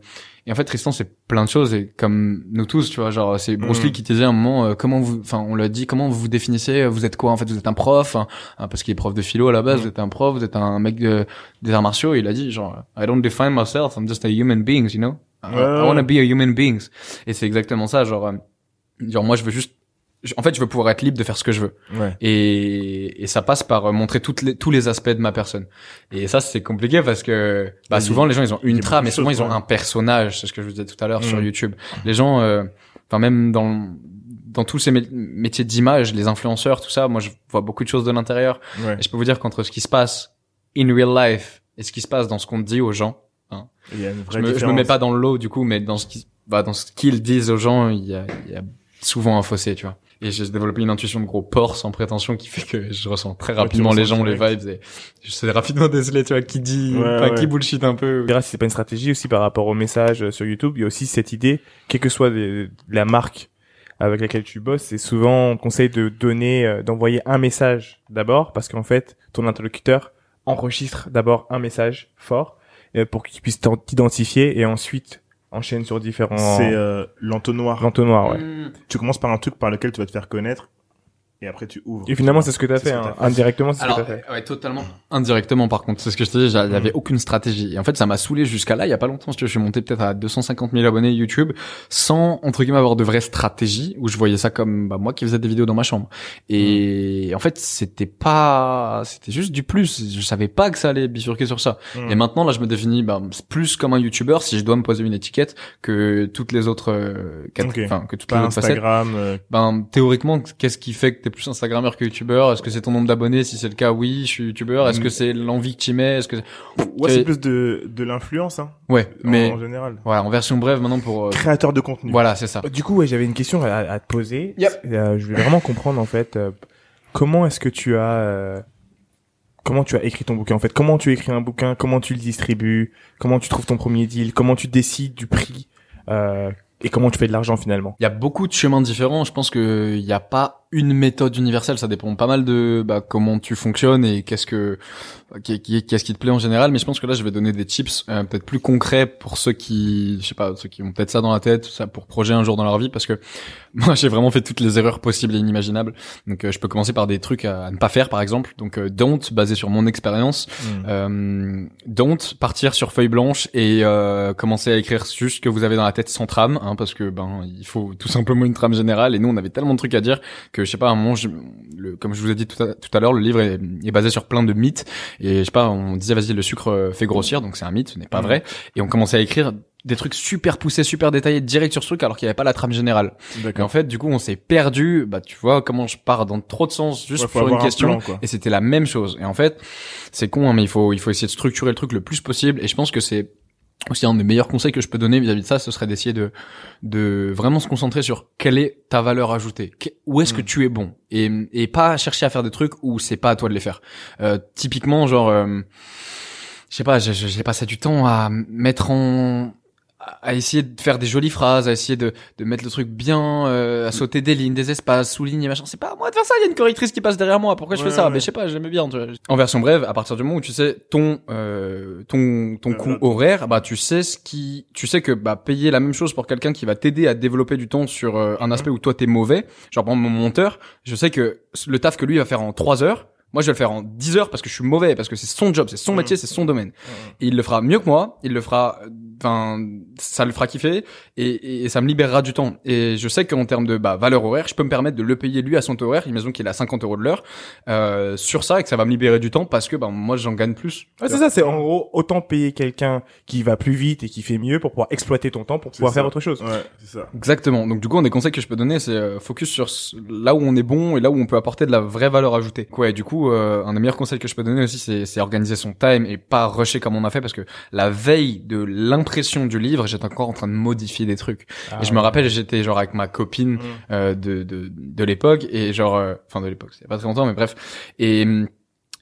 S3: et en fait, Tristan, c'est plein de choses et comme nous tous, tu vois, genre c'est Bruce Lee mm. qui te disait un moment, euh, comment vous, enfin, on l'a dit, comment vous vous définissez Vous êtes quoi En fait, vous êtes un prof, hein, hein, parce qu'il est prof de philo à la base. Mm. Vous êtes un prof, vous êtes un mec de, des arts martiaux. Et il a dit genre, I don't define myself, I'm just a human being, you know? I, I want to be a human being. Et c'est exactement ça, genre, euh, genre moi, je veux juste en fait, je veux pouvoir être libre de faire ce que je veux. Ouais. Et, et ça passe par euh, montrer toutes les, tous les aspects de ma personne. Et ça, c'est compliqué parce que bah, souvent, les gens, ils ont une trame, mais souvent, ils ont un personnage. C'est ce que je vous disais tout à l'heure sur mm. YouTube. Les gens, euh, enfin, même dans, dans tous ces métiers d'image, les influenceurs, tout ça, moi, je vois beaucoup de choses de l'intérieur. Et je peux vous dire qu'entre ce qui se passe in real life et ce qui se passe dans ce qu'on dit aux gens, hein, il y a une vraie je, me, je me mets pas dans le lot, du coup, mais dans ce qui, bah, dans ce qu'ils disent aux gens, il y a, il y a souvent un fossé, tu vois. Et j'ai développé une intuition de gros porc sans prétention qui fait que je ressens très rapidement les gens, les vibes et je sais rapidement déceler, tu vois, qui dit, ouais, qui bullshit un peu.
S2: Si c'est pas une stratégie aussi par rapport au message euh, sur YouTube, il y a aussi cette idée, quelle que soit la marque avec laquelle tu bosses, c'est souvent on conseille de donner, euh, d'envoyer un message d'abord parce qu'en fait, ton interlocuteur enregistre d'abord un message fort euh, pour qu'il puisse t'identifier et ensuite enchaîne sur différents.
S1: C'est euh, l'entonnoir.
S2: L'entonnoir, ouais. Hmm.
S1: Tu commences par un truc par lequel tu vas te faire connaître et après tu ouvres.
S2: Et finalement, c'est ce que tu as fait, hein. indirectement, c'est ce que tu as fait.
S3: Ouais, totalement. Indirectement, par contre, c'est ce que je te dis, j'avais mm. aucune stratégie. Et en fait, ça m'a saoulé jusqu'à là, il y a pas longtemps, je suis monté peut-être à 250 000 abonnés YouTube, sans, entre guillemets, avoir de vraie stratégie, où je voyais ça comme, bah, moi qui faisais des vidéos dans ma chambre. Et mm. en fait, c'était pas, c'était juste du plus. Je savais pas que ça allait bifurquer sur ça. Mm. Et maintenant, là, je me définis, bah, plus comme un YouTuber, si je dois me poser une étiquette, que toutes les autres, euh, enfin, que toutes les autres
S1: Instagram, euh.
S3: Ben, théoriquement, qu'est-ce qui fait que t'es plus Instagrammeur que YouTuber Est-ce que c'est ton nombre d'abonnés Si c'est le cas, oui, je suis YouTuber. Est-ce que mm. c'est l'envie que tu mets Est-ce que
S1: ouais, c'est plus de de l'influence, hein.
S3: Ouais, mais
S1: en général.
S3: Ouais, en version brève maintenant pour
S1: euh, créateur de contenu.
S3: Voilà, c'est ça.
S2: Du coup, ouais, j'avais une question à, à te poser.
S3: Yep.
S2: Euh, je voulais vraiment comprendre en fait. Euh, comment est-ce que tu as euh, comment tu as écrit ton bouquin en fait? Comment tu écris un bouquin? Comment tu le distribues? Comment tu trouves ton premier deal? Comment tu décides du prix euh, et comment tu fais de l'argent finalement?
S3: Il y a beaucoup de chemins différents. Je pense qu'il n'y a pas une méthode universelle. Ça dépend pas mal de bah, comment tu fonctionnes et qu'est-ce que qu'est-ce qui te plaît en général. Mais je pense que là, je vais donner des tips euh, peut-être plus concrets pour ceux qui, je sais pas, ceux qui ont peut-être ça dans la tête, ça pour projet un jour dans leur vie, parce que moi, j'ai vraiment fait toutes les erreurs possibles et inimaginables. Donc, euh, je peux commencer par des trucs à, ne pas faire, par exemple. Donc, euh, don't basé sur mon expérience. Hmm. don't partir sur feuille blanche et commencer à écrire juste ce que vous avez dans la tête sans trame, hein, parce que ben il faut tout simplement une trame générale. Et nous, on avait tellement de trucs à dire que je sais pas, à un moment, le, comme je vous ai dit tout à, l'heure, le livre est, est, basé sur plein de mythes. Et je sais pas, on disait, vas-y, le sucre euh, fait grossir, donc c'est un mythe, ce n'est pas mm. vrai. Et on commençait à écrire des trucs super poussés, super détaillés, direct sur ce truc, alors qu'il n'y avait pas la trame générale. Et en fait, du coup, on s'est perdu. Bah, tu vois comment je pars dans trop de sens juste pour une question. et c'était la même chose. Et en fait, c'est con, hein, mais il faut, il faut essayer de structurer le truc le plus possible. Et je pense que c'est aussi un des meilleurs conseils que je peux donner vis-à-vis de ça, ce serait d'essayer de de vraiment se concentrer sur quelle est ta valeur ajoutée, où est-ce que hmm. tu es bon, et et pas chercher à faire des trucs où c'est pas à toi de les faire. Euh, typiquement, genre, euh, je sais pas, j'ai passé du temps à mettre en à essayer de faire des jolies phrases, à essayer de, de mettre le truc bien, euh, à sauter des lignes, des espaces, souligner, machin. C'est pas à moi de faire ça, il y a une correctrice qui passe derrière moi. Pourquoi je fais ça Mais je sais pas, j'aime bien. Tu vois. En version brève, à partir du moment où tu sais ton euh, ton ton coût horaire, bah tu sais ce qui, tu sais que bah payer la même chose pour quelqu'un qui va t'aider à développer du temps sur euh, un aspect où toi t'es mauvais. Genre par mon monteur, je sais que le taf que lui va faire en 3 heures, moi, je vais le faire en 10 heures parce que je suis mauvais, parce que c'est son job, c'est son métier, c'est son domaine. Et il le fera mieux que moi, il le fera enfin ça le fera kiffer et, et, ça me libérera du temps. Et je sais qu'en termes de bah, valeur horaire je peux me permettre de le payer lui à son taux horaire. Imaginons qu'il a 50 euros de l'heure euh, sur ça et que ça va me libérer du temps parce que bah, moi j'en gagne plus
S2: ouais, c'est ça c'est en gros autant payer quelqu'un qui va plus vite et qui fait mieux pour pouvoir exploiter ton temps pour pouvoir faire autre chose.
S1: Ouais c'est ça.
S3: Exactement. Donc du coup un des conseils que je peux donner c'est euh, focus sur là où on est bon et là où on peut apporter de la vraie valeur ajoutée. Quoi et du coup euh, un des meilleurs conseils que je peux donner aussi c'est, c'est organiser son time et pas rusher comme on a fait parce que la veille de l'impression du livre, j'étais encore en train de modifier des trucs. Ah et je me rappelle, j'étais genre avec ma copine mmh. euh, de de, de l'époque et genre, euh, enfin de l'époque, c'est pas très longtemps, mais bref. Et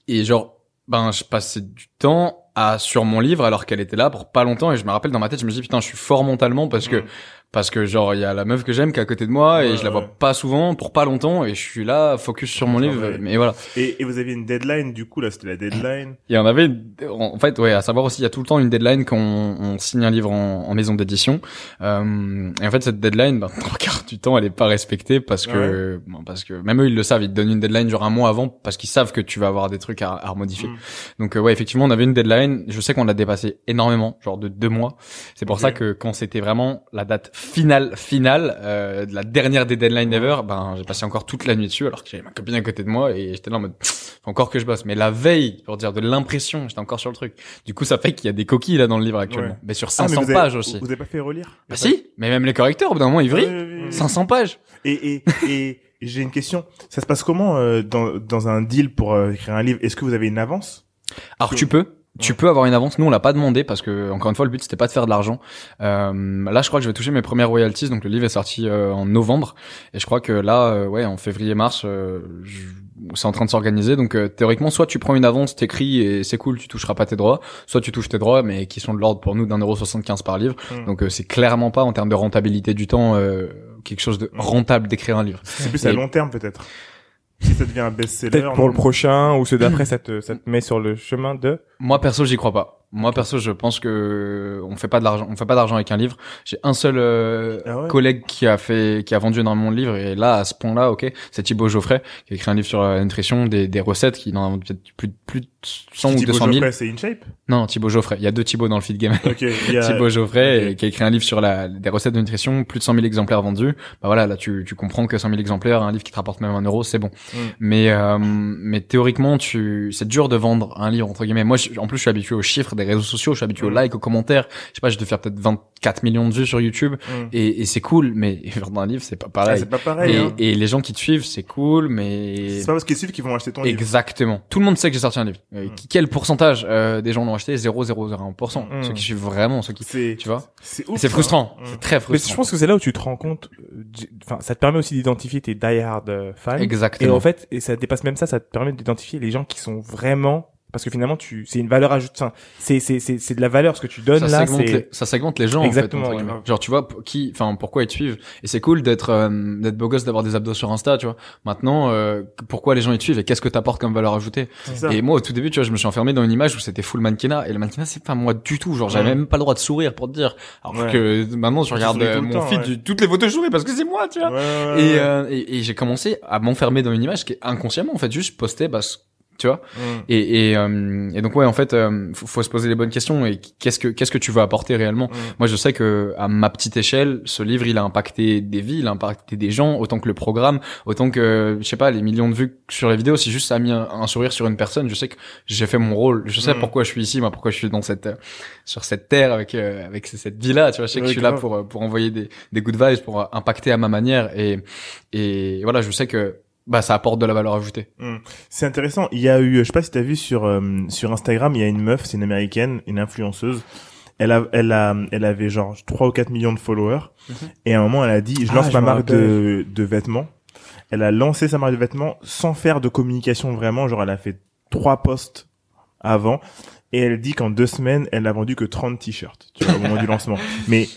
S3: et genre, ben je passais du temps à sur mon livre alors qu'elle était là pour pas longtemps et je me rappelle dans ma tête, je me dis putain, je suis fort mentalement parce que mmh parce que genre il y a la meuf que j'aime qui est à côté de moi et je la vois pas souvent pour pas longtemps et je suis là focus sur mon livre mais voilà.
S1: Et, et, vous aviez une deadline du coup là c'était la deadline?
S3: Il y en avait en fait ouais à savoir aussi il y a tout le temps une deadline quand on, signe un livre en, en maison d'édition. Euh, et en fait cette deadline ben, trois quarts du temps elle est pas respectée parce que parce que même eux ils le savent ils te donnent une deadline genre un mois avant parce qu'ils savent que tu vas avoir des trucs à, à remodifier. Mm. donc euh, ouais effectivement on avait une deadline. Je sais qu'on l'a dépassé énormément genre de deux mois. C'est pour ça que quand c'était vraiment la date finale finale euh, de la dernière des deadlines ever ben j'ai passé encore toute la nuit dessus alors que j'avais ma copine à côté de moi et j'étais là en mode encore que je bosse. Mais la veille pour dire de l'impression j'étais encore sur le truc. Du coup ça fait qu'il y a des coquilles là dans le livre actuellement. Mais sur 500 ah, pages aussi.
S1: vous avez pas fait relire?
S3: Bah si mais même les correcteurs au bout d'un moment ils vrillent. 500 pages.
S1: Et et et j'ai une question. Ça se passe comment euh, dans dans un deal pour euh, écrire un livre? Est-ce que vous avez une avance?
S3: Alors tu peux tu peux avoir une avance. Nous, on l'a pas demandé parce que, encore une fois, le but c'était pas de faire de l'argent. Euh, là, je crois que je vais toucher mes premières royalties. Donc, le livre est sorti euh, en novembre, et je crois que là, euh, ouais, en février-mars, euh, c'est en train de s'organiser. Donc, théoriquement, soit tu prends une avance, t'écris et c'est cool, tu toucheras pas tes droits. Soit tu touches tes droits, mais qui sont de l'ordre pour nous d'un euro soixante-quinze par livre. Hmm. Donc, c'est clairement pas en termes de rentabilité du temps quelque chose de rentable d'écrire un livre.
S1: C'est plus à long terme peut-être si ça devient un best-seller. Peut-être
S2: pour le prochain ou ceux d'après, ça te, ça te met sur le chemin de.
S3: Moi perso, j'y crois pas. Moi perso, je pense que on fait pas de l'argent, on fait pas d'argent avec un livre. J'ai un seul euh, ah collègue qui a fait, qui a vendu énormément de livres et là à ce point-là, ok, c'est Thibaut Geoffrey qui a écrit un livre sur la nutrition, des, des recettes qui en a peut-être plus plus de 100 ou 200 000.
S1: c'est InShape
S3: Non, Thibaut Geoffrey. Il y a deux Thibaut dans le feed game. Okay, Thibaut Geoffrey qui a écrit un livre sur la, des recettes de nutrition, plus de 100 000 exemplaires vendus. Bah voilà, là tu, tu comprends que 100 000 exemplaires, un livre qui te rapporte même un euro, c'est bon. Mm. Mais euh, mais théoriquement, tu, c'est dur de vendre un livre entre guillemets. Moi, en plus, je suis habitué aux chiffres des réseaux sociaux, je suis habitué aux mm. likes, aux commentaires. Je sais pas, je vais faire peut-être 24 millions de vues sur YouTube mm. et, et c'est cool, mais vendre un livre, c'est pas pareil. Ah,
S1: c'est pas pareil.
S3: Et,
S1: hein.
S3: et, les gens qui te suivent, c'est cool, mais
S1: c'est pas parce qu'ils suivent qu'ils vont acheter ton livre.
S3: Exactement. Tout le monde sait que j'ai sorti un livre. Euh, quel pourcentage euh, des gens l'ont acheté? 0,001%. Mm. Ceux qui suivent vraiment, ceux qui, tu vois? C'est C'est frustrant. C'est très frustrant.
S2: Mais je pense que c'est là où tu te rends compte. Euh, enfin, ça te permet aussi d'identifier tes die-hard fans.
S3: Exactement.
S2: Et en fait, et ça dépasse même ça, ça te permet d'identifier les gens qui sont vraiment parce que finalement tu c'est une valeur ajoutée c'est c'est c'est c'est de la valeur ce que tu donnes ça là
S3: segmente les, ça segmente les gens exactement en fait, genre tu vois qui enfin pourquoi ils te suivent? Et c'est cool d'être euh, d'être beau gosse d'avoir des abdos sur Insta tu vois. Maintenant euh, pourquoi les gens ils te suivent et qu'est-ce que t'apportes comme valeur ajoutée? Et moi au tout début tu vois je me suis enfermé dans une image où c'était full mannequinat et le mannequinat c'est pas moi du tout. Genre j'avais même pas le droit de sourire pour te dire. Alors que maintenant je regarde euh, mon feed toutes les photos je parce que c'est moi tu vois. Et, et, et j'ai commencé à m'enfermer dans une image qui est inconsciemment en fait juste poster parce tu vois mm. et et, euh, et donc ouais en fait euh, faut, se poser les bonnes questions et qu'est-ce que qu'est-ce que tu veux apporter réellement mm. moi je sais que à ma petite échelle ce livre il a impacté des vies il a impacté des gens autant que le programme autant que je sais pas les millions de vues sur les vidéos si juste ça a mis un, sourire sur une personne je sais que j'ai fait mon rôle je sais mm. pourquoi je suis ici moi pourquoi je suis dans cette sur cette terre avec euh, avec cette vie là tu vois je sais que je suis là pour pour envoyer des des good vibes pour impacter à ma manière et et voilà je sais que bah ça apporte de la valeur ajoutée.
S1: Hmm. C'est intéressant. Il y a eu, je sais pas si t'as vu sur euh, sur Instagram, il y a une meuf, c'est une américaine, une influenceuse. Elle a, elle a, elle avait genre 3 ou 4 millions de followers. Mhm. Et à un moment, elle a dit, je ah, lance ma marque de, de vêtements. Elle a lancé sa marque de vêtements sans faire de communication vraiment. Genre, elle a fait trois posts avant. Et elle dit qu'en deux semaines, elle n'a vendu que 30 t-shirts, tu vois, au moment du lancement. Mais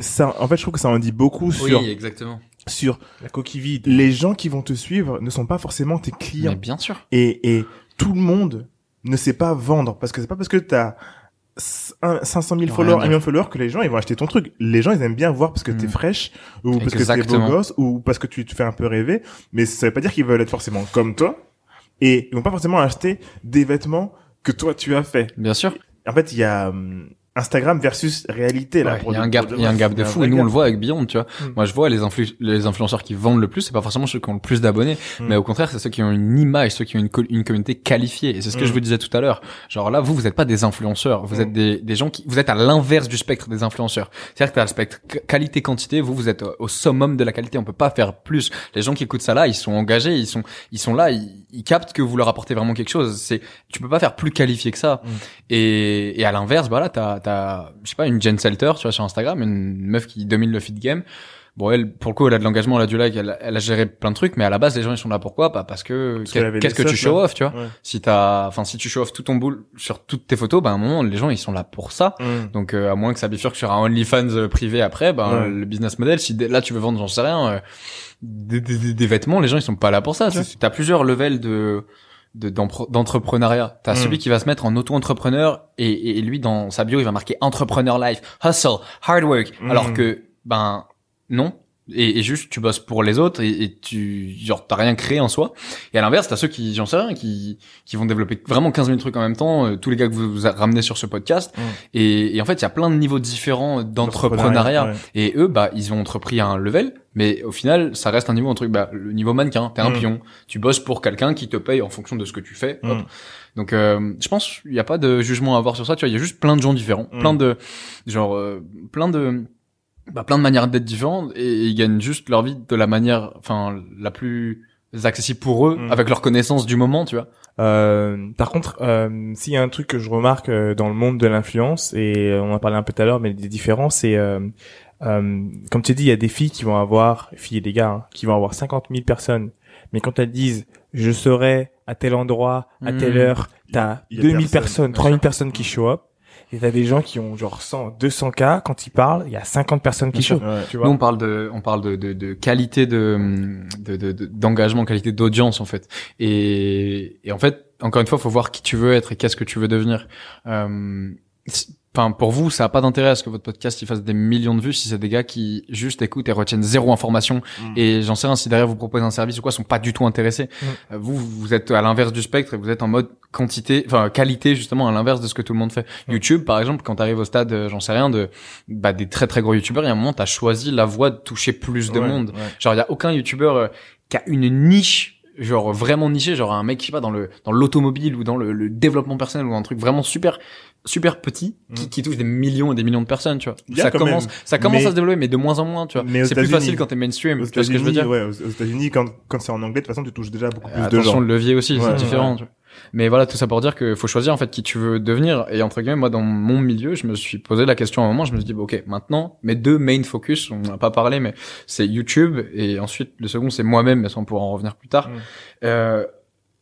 S1: ça, en fait, je trouve que ça en dit beaucoup sur
S3: oui, exactement
S1: sur
S2: la coquille vide.
S1: Les gens qui vont te suivre ne sont pas forcément tes clients. Mais
S3: bien sûr.
S1: Et, et tout le monde ne sait pas vendre parce que c'est pas parce que t'as 500 000 followers, 1 million de followers que les gens ils vont acheter ton truc. Les gens ils aiment bien voir parce que t'es mm. fraîche ou parce que t'es beau gosse ou parce que tu te fais un peu rêver. Mais ça veut pas dire qu'ils veulent être forcément comme toi. Et ils vont pas forcément acheter des vêtements que toi tu as fait.
S3: Bien sûr.
S1: En fait, il y a hum, Instagram versus réalité là.
S3: Il y a un gap, il y a un gap de fou et nous on le voit avec Beyond, tu vois. Mm. Moi je vois les influ les influenceurs qui vendent le plus, c'est pas forcément ceux qui ont le plus d'abonnés, mm. mais au contraire c'est ceux qui ont une image, ceux qui ont une, une communauté qualifiée. Et c'est ce que je mm. vous disais tout à l'heure. Genre là vous vous êtes pas des influenceurs, vous êtes des, des gens qui vous êtes à l'inverse du spectre des influenceurs. C'est-à-dire que t'as le spectre qualité quantité, vous vous êtes au summum de la qualité, on peut pas faire plus. Les gens qui écoutent ça là, ils sont engagés, ils sont ils sont là, ils, ils captent que vous leur apportez vraiment quelque chose. C'est tu peux pas faire plus qualifié que ça. Et, et à l'inverse, voilà, t'as t'as je sais pas une Jen Selter, tu vois, sur Instagram, une meuf qui domine le feed game. Bon, elle, pour le coup, elle a de l'engagement, elle a du like, elle, elle, a géré plein de trucs, mais à la base, les gens, ils sont là pourquoi? Pas parce que, qu'est-ce que tu show off, tu vois? Si t'as, enfin, si tu show off tout ton boule sur toutes tes photos, ben, à un moment, les gens, ils sont là pour ça. Mm. Donc, euh, à moins que ça bifurque sur un OnlyFans euh, privé après, ben, le business model, si là, tu veux vendre, j'en sais rien, euh, des, des, des, vêtements, les gens, ils sont pas là pour ça, tu. T'as plusieurs levels de, d'entrepreneuriat. T'as mm. celui qui va se mettre en auto-entrepreneur et, et, lui dans sa bio il va marquer entrepreneur life, hustle, hard work. Mm. Alors que ben non. Et, et, juste tu bosses pour les autres et, et tu genre t'as rien créé en soi et à l'inverse t'as ceux qui j'en sais rien qui qui vont développer vraiment 15 000 trucs en même temps euh, tous les gars que vous, vous ramenez sur ce podcast mm. et, et, en fait il y a plein de niveaux différents d'entrepreneuriat et eux bah ils ont entrepris à un level mais au final, ça reste un niveau, un truc, bah, le niveau mannequin, t'es un mm. pion. Tu bosses pour quelqu'un qui te paye en fonction de ce que tu fais. Mm. Donc, euh, je pense, il n'y a pas de jugement à avoir sur ça. Tu vois, il y a juste plein de gens différents, plein de, genre, euh, plein de, bah, plein de manières d'être différentes et ils gagnent juste leur vie de la manière, enfin, la plus accessible pour eux, avec leur connaissance du moment, tu vois.
S2: Euh, par contre, euh, s'il y a un truc que je remarque euh, dans le monde de l'influence, et on en parlait un peu tout à l'heure, mais des différences, c'est euh, comme tu dis, il y a des filles qui vont avoir, filles et des gars, hein, qui vont avoir 50 000 personnes. Mais quand elles disent, je serai à tel endroit, à telle hmm. heure, t'as 2000 personnes, 3000 personnes qui show up. Et t'as des gens qui ont genre 100, 200 cas. Quand ils parlent, il y a 50 personnes qui show.
S3: Tu vois Nous, on parle de, on parle de, de, de qualité de, d'engagement, de, qualité d'audience, en fait. Et, et en fait, encore une fois, faut voir qui tu veux être et qu'est-ce que tu veux devenir. Euh, enfin pour vous ça a pas d'intérêt à ce que votre podcast il fasse des millions de vues si c'est des gars qui juste écoutent et retiennent zéro information mm. et j'en sais rien si derrière vous proposez un service ou quoi sont pas du tout intéressés mm. euh, vous vous êtes à l'inverse du spectre et vous êtes en mode quantité enfin qualité justement à l'inverse de ce que tout le monde fait mm. YouTube par exemple quand tu arrives au stade euh, j'en sais rien de bah, des très très gros youtubeurs il y a un moment t'as choisi la voie de toucher plus de monde genre il y a aucun youtubeur euh, qui a une niche genre vraiment niché genre un mec qui va dans le dans l'automobile ou dans le, le, développement personnel ou un truc vraiment super super petit qui, mm. qui, touche des millions et des millions de personnes, tu vois. Ça commence, ça commence à se développer, mais de moins en moins, tu vois. C'est plus facile quand t'es mainstream.
S1: Tu vois ce que je veux dire Ouais, aux États-Unis, quand quand c'est en anglais, de toute façon, tu touches déjà beaucoup plus
S3: de
S1: gens.
S3: le levier aussi, c'est différent. Tu vois. Mais voilà, tout ça pour dire qu'il faut choisir en fait qui tu veux devenir. Et entre guillemets, moi dans mon milieu, je me suis posé la question à un moment, je me suis dit, ok, maintenant, mes deux main focus, on n'a pas parlé, mais c'est YouTube et ensuite le second c'est moi-même, mais ça on pourra en revenir plus tard. Mm. Euh,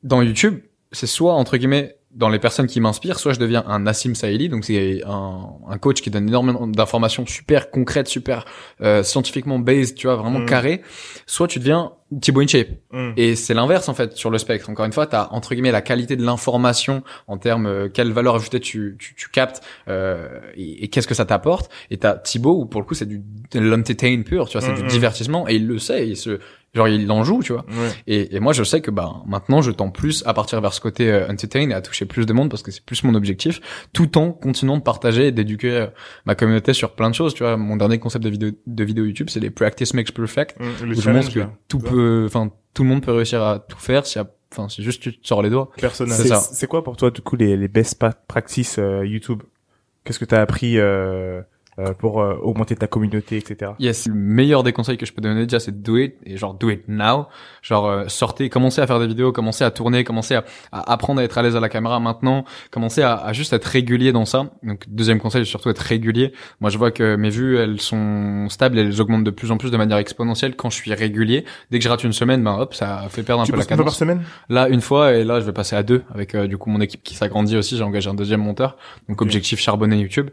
S3: dans YouTube, c'est soit entre guillemets dans les personnes qui m'inspirent, soit je deviens un Nassim Saïli, donc c'est un, un, coach qui donne énormément d'informations super concrètes, super euh, scientifiquement based, tu vois, vraiment mm. carré. Soit tu deviens Thibaut InShape. Mm. Et c'est l'inverse en fait sur le spectre. Encore une fois, tu as entre guillemets la qualité de l'information en termes euh, quelle valeur ajoutée tu, tu, tu captes euh, et, qu'est-ce que ça t'apporte. Et t'as Thibaut où pour le coup c'est du l'entertain pur, tu vois, c'est du divertissement et il le sait, il se genre il en joue tu vois. Et, et, moi je sais que bah maintenant je tends plus à partir vers ce côté euh, entertain et à toucher plus de monde parce que c'est plus mon objectif tout en continuant de partager et d'éduquer euh, ma communauté sur plein de choses tu vois. Mon dernier concept de vidéo de vidéo YouTube c'est les practice makes perfect. Mmh, où je montre que tout peut enfin tout le monde peut réussir à tout faire si enfin c'est juste tu te sors les doigts.
S2: Personnel. C'est c'est quoi pour toi du coup les, les best practices euh, YouTube? Qu'est-ce que tu as appris euh, pour euh, augmenter ta communauté, etc.
S3: Yes, le meilleur des conseils que je peux donner déjà, c'est do it et genre do it now. Genre euh, sortez, commencez à faire des vidéos, commencez à tourner, commencez à, à apprendre à être à l'aise à la caméra maintenant, commencez à, à, juste être régulier dans ça. Donc deuxième conseil, surtout être régulier. Moi, je vois que mes vues, elles sont stables, elles augmentent de plus en plus de manière exponentielle quand je suis régulier. Dès que je rate une semaine, ben hop, ça fait perdre un peu la cadence.
S2: par semaine?
S3: Là, une fois, et là, je vais passer à deux avec du coup mon équipe qui s'agrandit aussi. J'ai engagé un deuxième monteur, donc objectif charbonné YouTube.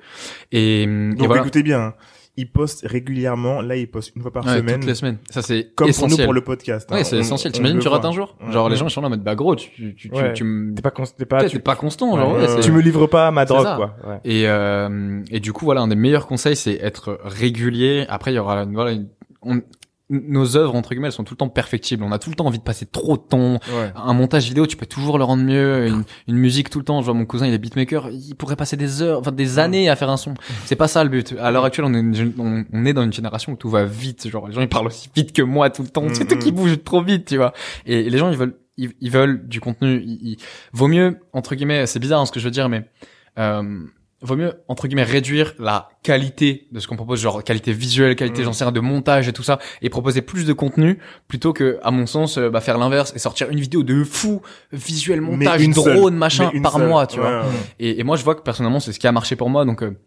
S2: Et, et voilà. écoutez bien. Hein il poste régulièrement. Là, il poste une fois par semaine.
S3: Toutes les semaines. Ça, c'est
S2: comme pour nous pour le podcast.
S3: Hein. Ouais, c'est essentiel. T'imagines, tu rates un jour. Genre, les gens, ils sont là en mode, bah, gros, tu, tu, tu, tu
S2: t'es pas, t'es pas,
S3: tu... pas constant, genre,
S2: tu me livres pas ma drogue, quoi.
S3: Et, euh, et du coup, voilà, un des meilleurs conseils, c'est être régulier. Après, il y aura, voilà, on, nos œuvres entre guillemets elles sont tout le temps perfectibles. On a tout le temps envie de passer trop de temps. Un montage vidéo tu peux toujours le rendre mieux. Une, une, musique tout le temps. Je vois mon cousin il est beatmaker. Il pourrait passer des heures enfin des années à faire un son. C'est pas ça le but. À l'heure actuelle on est, on, est dans une génération où tout va vite. Genre les gens ils parlent aussi vite que moi tout le temps. C'est tout qui bouge trop vite tu vois. Et, les gens ils veulent ils, veulent du contenu. Il, vaut mieux entre guillemets c'est bizarre hein, ce que je veux dire mais euh, vaut mieux entre guillemets réduire la qualité de ce qu'on propose genre qualité visuelle qualité mm. j'en sais rien de montage et tout ça et proposer plus de contenu plutôt que à mon sens euh, bah, faire l'inverse et sortir une vidéo de fou visuel montage drone machin par mois tu vois. Et, et, moi je vois que personnellement c'est ce qui a marché pour moi donc euh,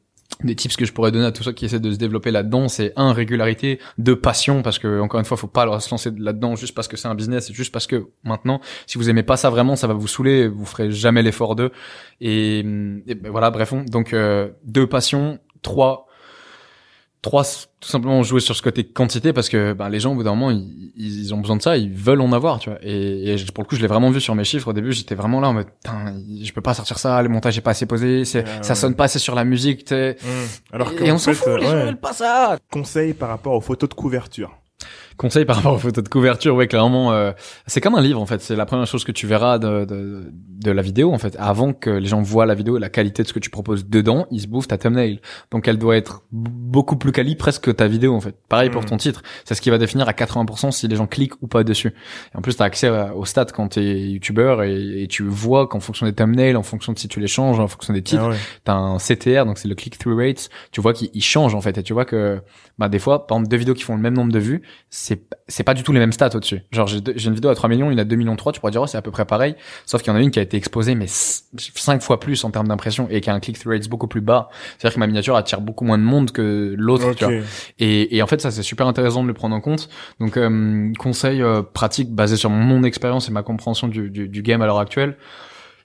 S3: des tips que je pourrais donner à tous ceux qui essaient de se développer là-dedans, c'est un régularité, deux passion parce que encore une fois, faut pas se lancer là-dedans juste parce que c'est un business, juste parce que maintenant, si vous aimez pas ça vraiment, ça va vous saouler, vous ferez jamais l'effort d'eux. Et, ben voilà, bref, donc euh, deux passions, trois Trois, tout simplement jouer sur ce côté quantité parce que ben, les gens au bout d'un moment ils, ils, ont besoin de ça, ils veulent en avoir, tu vois. Et, et pour le coup, je l'ai vraiment vu sur mes chiffres au début, j'étais vraiment là en mode je peux pas sortir ça, le montage est pas assez posé, c'est ça sonne pas assez sur la musique, tu sais.
S2: Mmh. Alors
S3: et, on s'en fout, les gens veulent pas ça.
S2: Conseil par rapport aux photos de couverture.
S3: Conseil par rapport aux photos de couverture, ouais, clairement, euh, c'est comme un livre en fait. C'est la première chose que tu verras de, de, de, la vidéo en fait. Avant que les gens voient la vidéo, la qualité de ce que tu proposes dedans, ils se bouffent ta thumbnail. Donc elle doit être beaucoup plus quali presque que ta vidéo en fait. Pareil pour hmm. ton titre. C'est ce qui va définir à 80% si les gens cliquent ou pas dessus. Et en plus, t'as accès aux stats quand t'es youtubeur et, et, tu vois qu'en fonction des thumbnails, en fonction de si tu les changes, en fonction des titres, ah t'as un CTR, donc c'est le click-through rate. Tu vois qu'il change en fait et tu vois que bah des fois, par exemple, deux vidéos qui font le même nombre de vues, c'est c'est pas du tout les mêmes stats au-dessus. Genre j'ai une vidéo à 3 millions, il a 2 millions 3, tu pourrais dire oh, c'est à peu près pareil, sauf qu'il y en a une qui a été exposée mais 5 fois plus en termes d'impression et qui a un click through rate beaucoup plus bas. C'est-à-dire que ma miniature attire beaucoup moins de monde que l'autre, tu vois. Et, et en fait ça c'est super intéressant de le prendre en compte. Donc euh, conseil euh, pratique basé sur mon expérience et ma compréhension du, du, du game à l'heure actuelle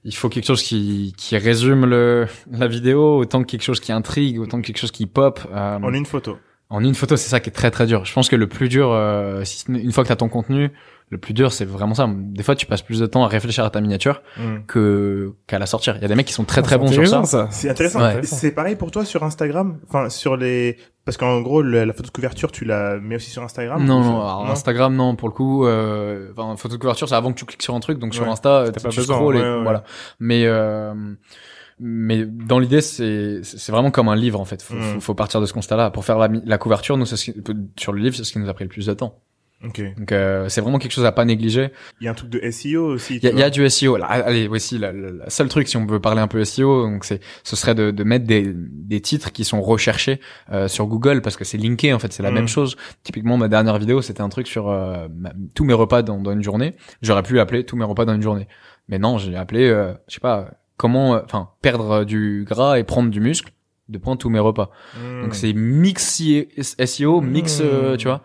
S3: il faut quelque chose qui, qui résume le, la vidéo autant que quelque chose qui intrigue, autant que quelque chose qui pop.
S2: Euh, en une photo.
S3: En une photo, c'est ça qui est très très dur. Je pense que le plus dur, euh, une fois que tu as ton contenu, le plus dur, c'est vraiment ça. Des fois, tu passes plus de temps à réfléchir à ta miniature mm. que qu'à la sortir. Il y a des mecs qui sont très très bons sur ça.
S2: C'est intéressant. C'est pareil pour toi sur Instagram? Enfin, sur les parce qu'en gros, la, photo de couverture, tu la mets aussi sur Instagram.
S3: Non, non, Instagram, non. Pour le coup, euh, enfin, photo de couverture, c'est avant que tu cliques sur un truc. Donc sur Insta, tu pas besoin. voilà. Mais euh, mais dans l'idée c'est c'est vraiment comme un livre en fait faut, mm. faut, partir de ce constat là pour faire la, la couverture nous sur le livre c'est ce qui nous a pris le plus de temps
S2: Okay.
S3: Donc euh, c'est vraiment quelque chose à pas négliger.
S2: Il y a un truc de SEO aussi.
S3: Il y, a du SEO. Là, allez, voici la, seule truc si on veut parler un peu SEO, donc c'est ce serait de, de mettre des, des titres qui sont recherchés euh, sur Google parce que c'est linké en fait, c'est la mm. même chose. Typiquement ma dernière vidéo c'était un truc sur euh, tous mes repas dans, dans une journée. J'aurais pu l'appeler tous mes repas dans une journée. Mais non, j'ai appelé, euh, je sais pas, comment, euh, enfin, perdre du gras et prendre du muscle de prendre tous mes repas.
S1: Hmm.
S3: Donc c'est mix SEO, mix, euh,
S1: Hmm.
S3: tu vois.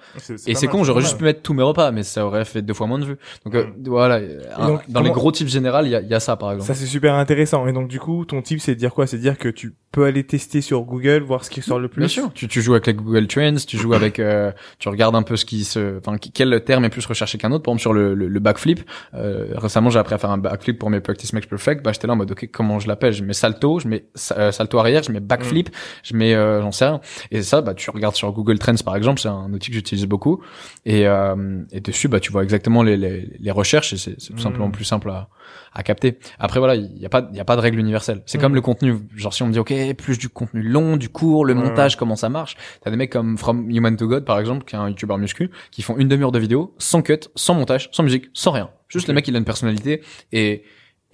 S3: Et c'est con, j'aurais juste pu mettre tous mes repas, mais ça aurait fait deux fois moins de vues. Donc euh,
S1: Mm.
S3: voilà, un-
S2: donc,
S3: dans les gros types généraux, il y a, y a ça par exemple.
S2: Ça c'est super intéressant. Et donc du coup, ton type c'est de dire quoi? C'est de dire que tu peux aller tester sur Google, voir ce qui sort le plus.
S3: Bien sûr, tu, tu joues avec les Google Trends, tu joues avec, euh, tu regardes un peu ce qui se, enfin, quel terme est plus recherché qu'un autre. Par exemple, sur le, le, le backflip, euh, récemment, j'ai appris à faire un backflip pour mes practice makes perfect. Bah, j'étais là en mode, ok, comment je l'appelle? Je mets salto, je mets euh, salto arrière, je mets backflip, je mets, euh, j'en sais rien. Et ça, bah, tu regardes sur Google Trends par exemple, c'est un outil que j'utilise beaucoup. Et, euh, et dessus, bah, tu vois exactement les, les, les recherches et c'est c'est tout
S1: Mm.
S3: simplement plus simple à, à capter. Après, voilà, il y a pas, il y a pas de règle universelle. C'est
S2: Mm.
S3: comme le contenu. Genre, si on me dit, ok, plus du contenu long, du court, le montage, comment ça marche? T'as des mecs comme From Human to God, par exemple, qui est un YouTuber muscu, qui font une demi-heure de vidéo, sans cut, sans montage, sans musique, sans rien. Juste
S1: Ok.
S3: le mec, il a une personnalité et,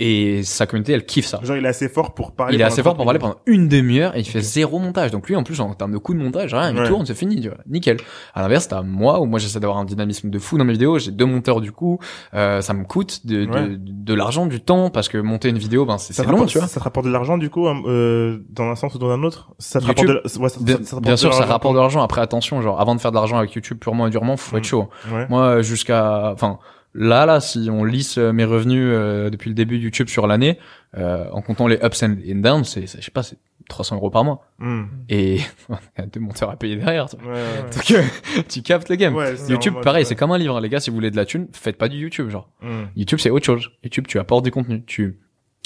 S3: et sa communauté, elle kiffe ça.
S1: Genre, il est assez fort pour parler.
S3: Il est assez fort pour parler
S1: 30
S3: pendant une demi-heure et il fait zéro montage. Donc lui, en plus, en termes de coûts de montage, rien, il
S1: Ouais.
S3: tourne, c'est fini, tu vois. Nickel. À l'inverse, t'as moi, où moi j'essaie d'avoir un dynamisme de fou dans mes vidéos, j'ai deux monteurs du coup, euh, ça me coûte de, de, de l'argent, du temps, parce que monter une vidéo, ben, c'est long,
S1: rapporte-
S3: tu vois.
S1: Ça te rapporte de l'argent, du coup, euh, dans un sens ou dans un autre? Ça te
S3: YouTube,
S1: rapporte de, ouais, ça,
S3: Bien,
S1: ça- ça te rapporte
S3: bien
S1: de
S3: sûr, ça rapporte de l'argent. Après, attention, genre, avant de faire de l'argent avec YouTube purement et durement, faut être
S1: Mm.
S3: chaud.
S1: Ouais.
S3: Moi, jusqu'à, enfin, là, là, si on lisse euh, mes revenus euh, depuis le début de YouTube sur l'année, euh, en comptant les ups and downs, c'est, je sais pas, c'est 300 euros par mois.
S1: Hmm.
S3: Et il y a deux monteurs à payer derrière.
S1: Ouais, ouais.
S3: Donc, euh, tu captes le game.
S1: Ouais,
S3: YouTube, pareil, c'est comme un livre, hein, les gars. Si vous voulez de la thune, faites pas du YouTube, genre.
S1: Hmm.
S3: YouTube, c'est autre chose. YouTube, tu apportes du contenu. Tu,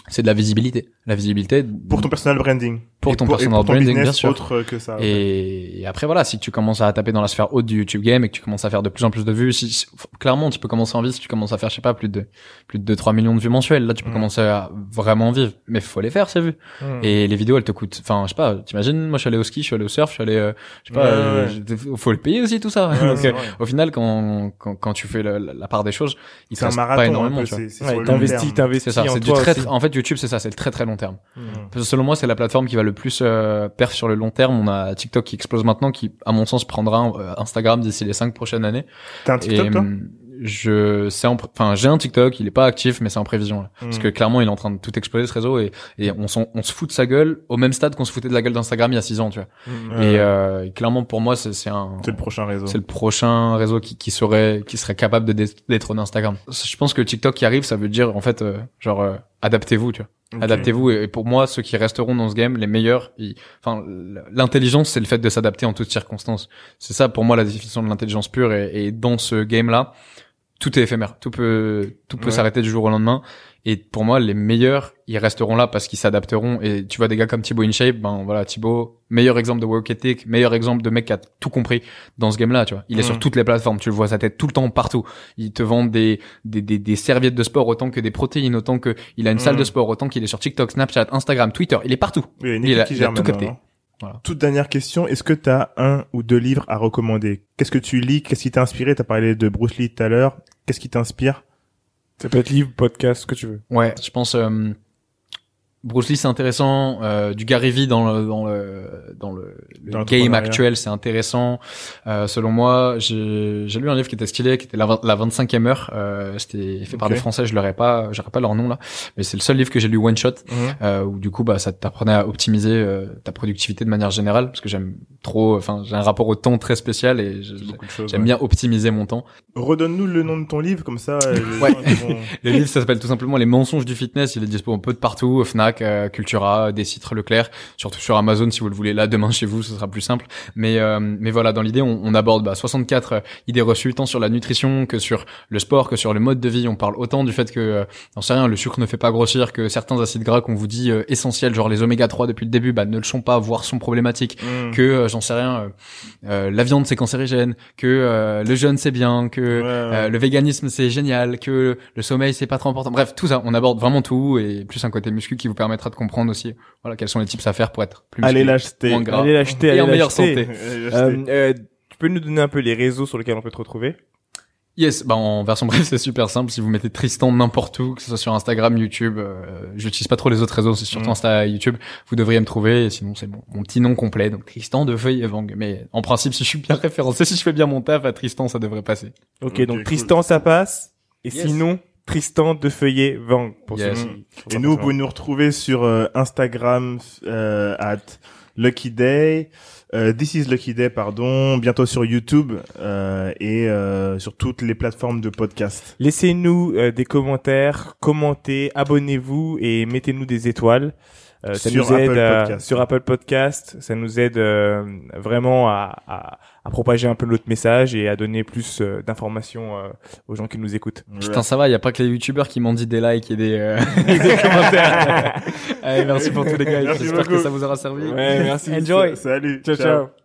S3: c'est de la visibilité. La visibilité.
S1: Pour ton personal branding.
S3: Pour
S1: Et
S3: ton personal
S1: pour ton
S3: branding, bien sûr.
S1: autre que ça.
S3: Et, et après voilà, si tu commences à taper dans la sphère haute du YouTube game et que tu commences à faire de plus en plus de vues, si, si- clairement tu peux commencer en vie si tu commences à faire je sais pas plus de plus de 2 3 millions de vues mensuelles, là tu peux
S1: Mm.
S3: commencer à vraiment vivre, mais faut les faire ces vues.
S2: Hmm.
S3: Et les vidéos elles te coûtent enfin je sais pas, t'imagines moi je suis allé au ski, je suis allé au surf, je suis allé euh, je sais pas
S1: Ouais,
S3: euh, faut le payer aussi tout ça.
S1: Ouais,
S3: Donc, euh, au final quand, quand quand tu fais le- la, la part des choses, il te reste
S1: marathon,
S3: pas énormément,
S1: peu,
S3: tu vois.
S2: t'investis, t'investis
S3: C'est ça,
S2: en
S3: c'est du
S2: toi
S3: très,
S2: aussi.
S3: très- en fait YouTube c'est ça, c'est le très très long terme. Que selon moi, c'est la plateforme qui va le plus euh, perf sur le long terme. On a TikTok qui explose maintenant, qui, à mon sens, prendra euh, Instagram d'ici les cinq prochaines années.
S1: T'as un TikTok,
S3: et
S1: toi?
S3: hum, je, pr- enfin, j'ai un TikTok, il est pas actif, mais c'est en prévision. là. Parce
S1: Hmm.
S3: que clairement, il est en train de tout exploser ce réseau et, et on, se fout de sa gueule au même stade qu'on se foutait de la gueule d'Instagram il y a six ans, tu vois.
S1: Hmm.
S3: Et euh, clairement, pour moi, c'est, c'est un,
S1: C'est le prochain réseau.
S3: c'est le prochain réseau qui, qui serait qui serait capable de dé- détrôner Instagram. Je pense que TikTok qui arrive, ça veut dire en fait euh, genre euh, adaptez-vous, tu vois. Adaptez-vous et pour moi ceux qui resteront dans ce game, les meilleurs, ils- enfin l'intelligence c'est le fait de s'adapter en toutes circonstances. C'est ça pour moi la définition de l'intelligence pure et, et dans ce game là, tout est éphémère, tout peut tout peut
S1: Ouais.
S3: s'arrêter du jour au lendemain et pour moi les meilleurs, ils resteront là parce qu'ils s'adapteront et tu vois des gars comme Thibaut InShape, ben voilà Thibaut, meilleur exemple de work ethic, meilleur exemple de mec qui a tout compris dans ce game-là, tu vois. Il est
S1: Mm.
S3: sur toutes les plateformes, tu le vois sa tête tout le temps partout. Il te vend des des, des, des serviettes de sport autant que des protéines, autant que il a une
S1: Mm.
S3: salle de sport, autant qu'il est sur TikTok, Snapchat, Instagram, Twitter, il est partout.
S1: Il une
S3: Il a- il tout capté.
S1: hein.
S3: Voilà.
S1: Toute dernière question, est-ce que tu as un ou deux livres à recommander? Qu'est-ce que tu lis? Qu'est-ce qui t'a inspiré? T'as parlé de Bruce Lee tout à l'heure. Qu'est-ce qui t'inspire?
S2: Ça peut être livre, podcast, ce que tu veux.
S3: Ouais, je pense euh, Bruce Lee c'est intéressant, euh, du Gary Vee dans le dans le dans le, le
S1: Dans
S3: game actuel c'est intéressant. Euh, selon moi, j'ai lu un livre qui était stylé, qui était la, la 25e heure. Euh, C'était fait par des Français, je l'aurais pas, j'aurais pas leur nom là, mais c'est le seul livre que j'ai lu one shot.
S1: Mhm.
S3: euh, où du coup bah ça t'apprenait à optimiser euh, ta productivité de manière générale parce que j'aime trop enfin j'ai un rapport au temps très spécial et j'aime
S1: ouais.
S3: bien optimiser mon temps
S1: Redonne-nous le nom de ton livre, comme ça. euh,
S3: Ouais.
S1: vont-
S3: le livre ça s'appelle tout simplement les mensonges du fitness il est dispo un peu de partout Fnac euh, Cultura des sites Leclerc surtout sur Amazon si vous le voulez là demain chez vous ce sera plus simple mais euh, mais voilà dans l'idée on, on aborde bah, 64 euh, idées reçues tant sur la nutrition que sur le sport que sur le mode de vie on parle autant du fait que euh, j'en sais rien le sucre ne fait pas grossir que certains acides gras qu'on vous dit euh, essentiels genre les oméga 3 depuis le début bah ne le sont pas voire sont problématiques
S1: Mhm.
S3: que euh, j'en sais rien euh, euh, la viande c'est cancérigène que euh, le jeûne c'est bien que
S1: Ouais, ouais.
S3: euh, le véganisme c'est génial que le sommeil c'est pas trop important bref tout ça on aborde vraiment tout et plus un côté muscu qui vous permettra de comprendre aussi voilà quels sont les tips à faire pour être plus musclé
S1: Allez l'acheter.
S3: moins gras.
S2: Allez l'acheter,
S3: Et
S2: allez
S3: en meilleure santé.
S2: Euh, euh, tu peux nous donner un peu les réseaux sur lesquels on peut te retrouver?
S3: Yes bah en version brève c'est super simple si vous mettez Tristan n'importe où que ce soit sur Instagram YouTube euh, j'utilise pas trop les autres réseaux c'est surtout
S1: Mm.
S3: Insta et YouTube vous devriez me trouver et sinon c'est mon, mon petit nom complet donc Tristan de Feuille et Vang mais en principe si je suis bien référencé si je fais bien mon taf à Tristan ça devrait passer
S2: Ok,
S1: Ok,
S2: donc
S1: cool.
S2: Tristan, ça passe. Et
S3: Yes.
S2: sinon, Tristan de Feuillet Vang.
S3: Pour yes.
S1: Et nous, vous pouvez nous retrouver sur euh, Instagram euh, at Lucky Day. Euh, This is Lucky Day, pardon, bientôt sur YouTube euh, et euh, sur toutes les plateformes de podcast.
S2: Laissez-nous des commentaires, commentez, abonnez-vous et mettez-nous des étoiles. Euh, ça
S1: sur
S2: nous aide
S1: Apple
S2: sur Apple Podcast, ça nous aide vraiment à, à, à, propager un peu notre message et à donner plus d'informations aux gens qui nous écoutent.
S3: Putain, ça va, il y a pas que les youtubeurs qui m'ont dit des likes et des, des commentaires. Allez, merci pour tous les gars. J'espère que ça vous aura servi.
S2: Ouais, merci.
S3: Enjoy.
S1: Salut.
S2: ciao. ciao.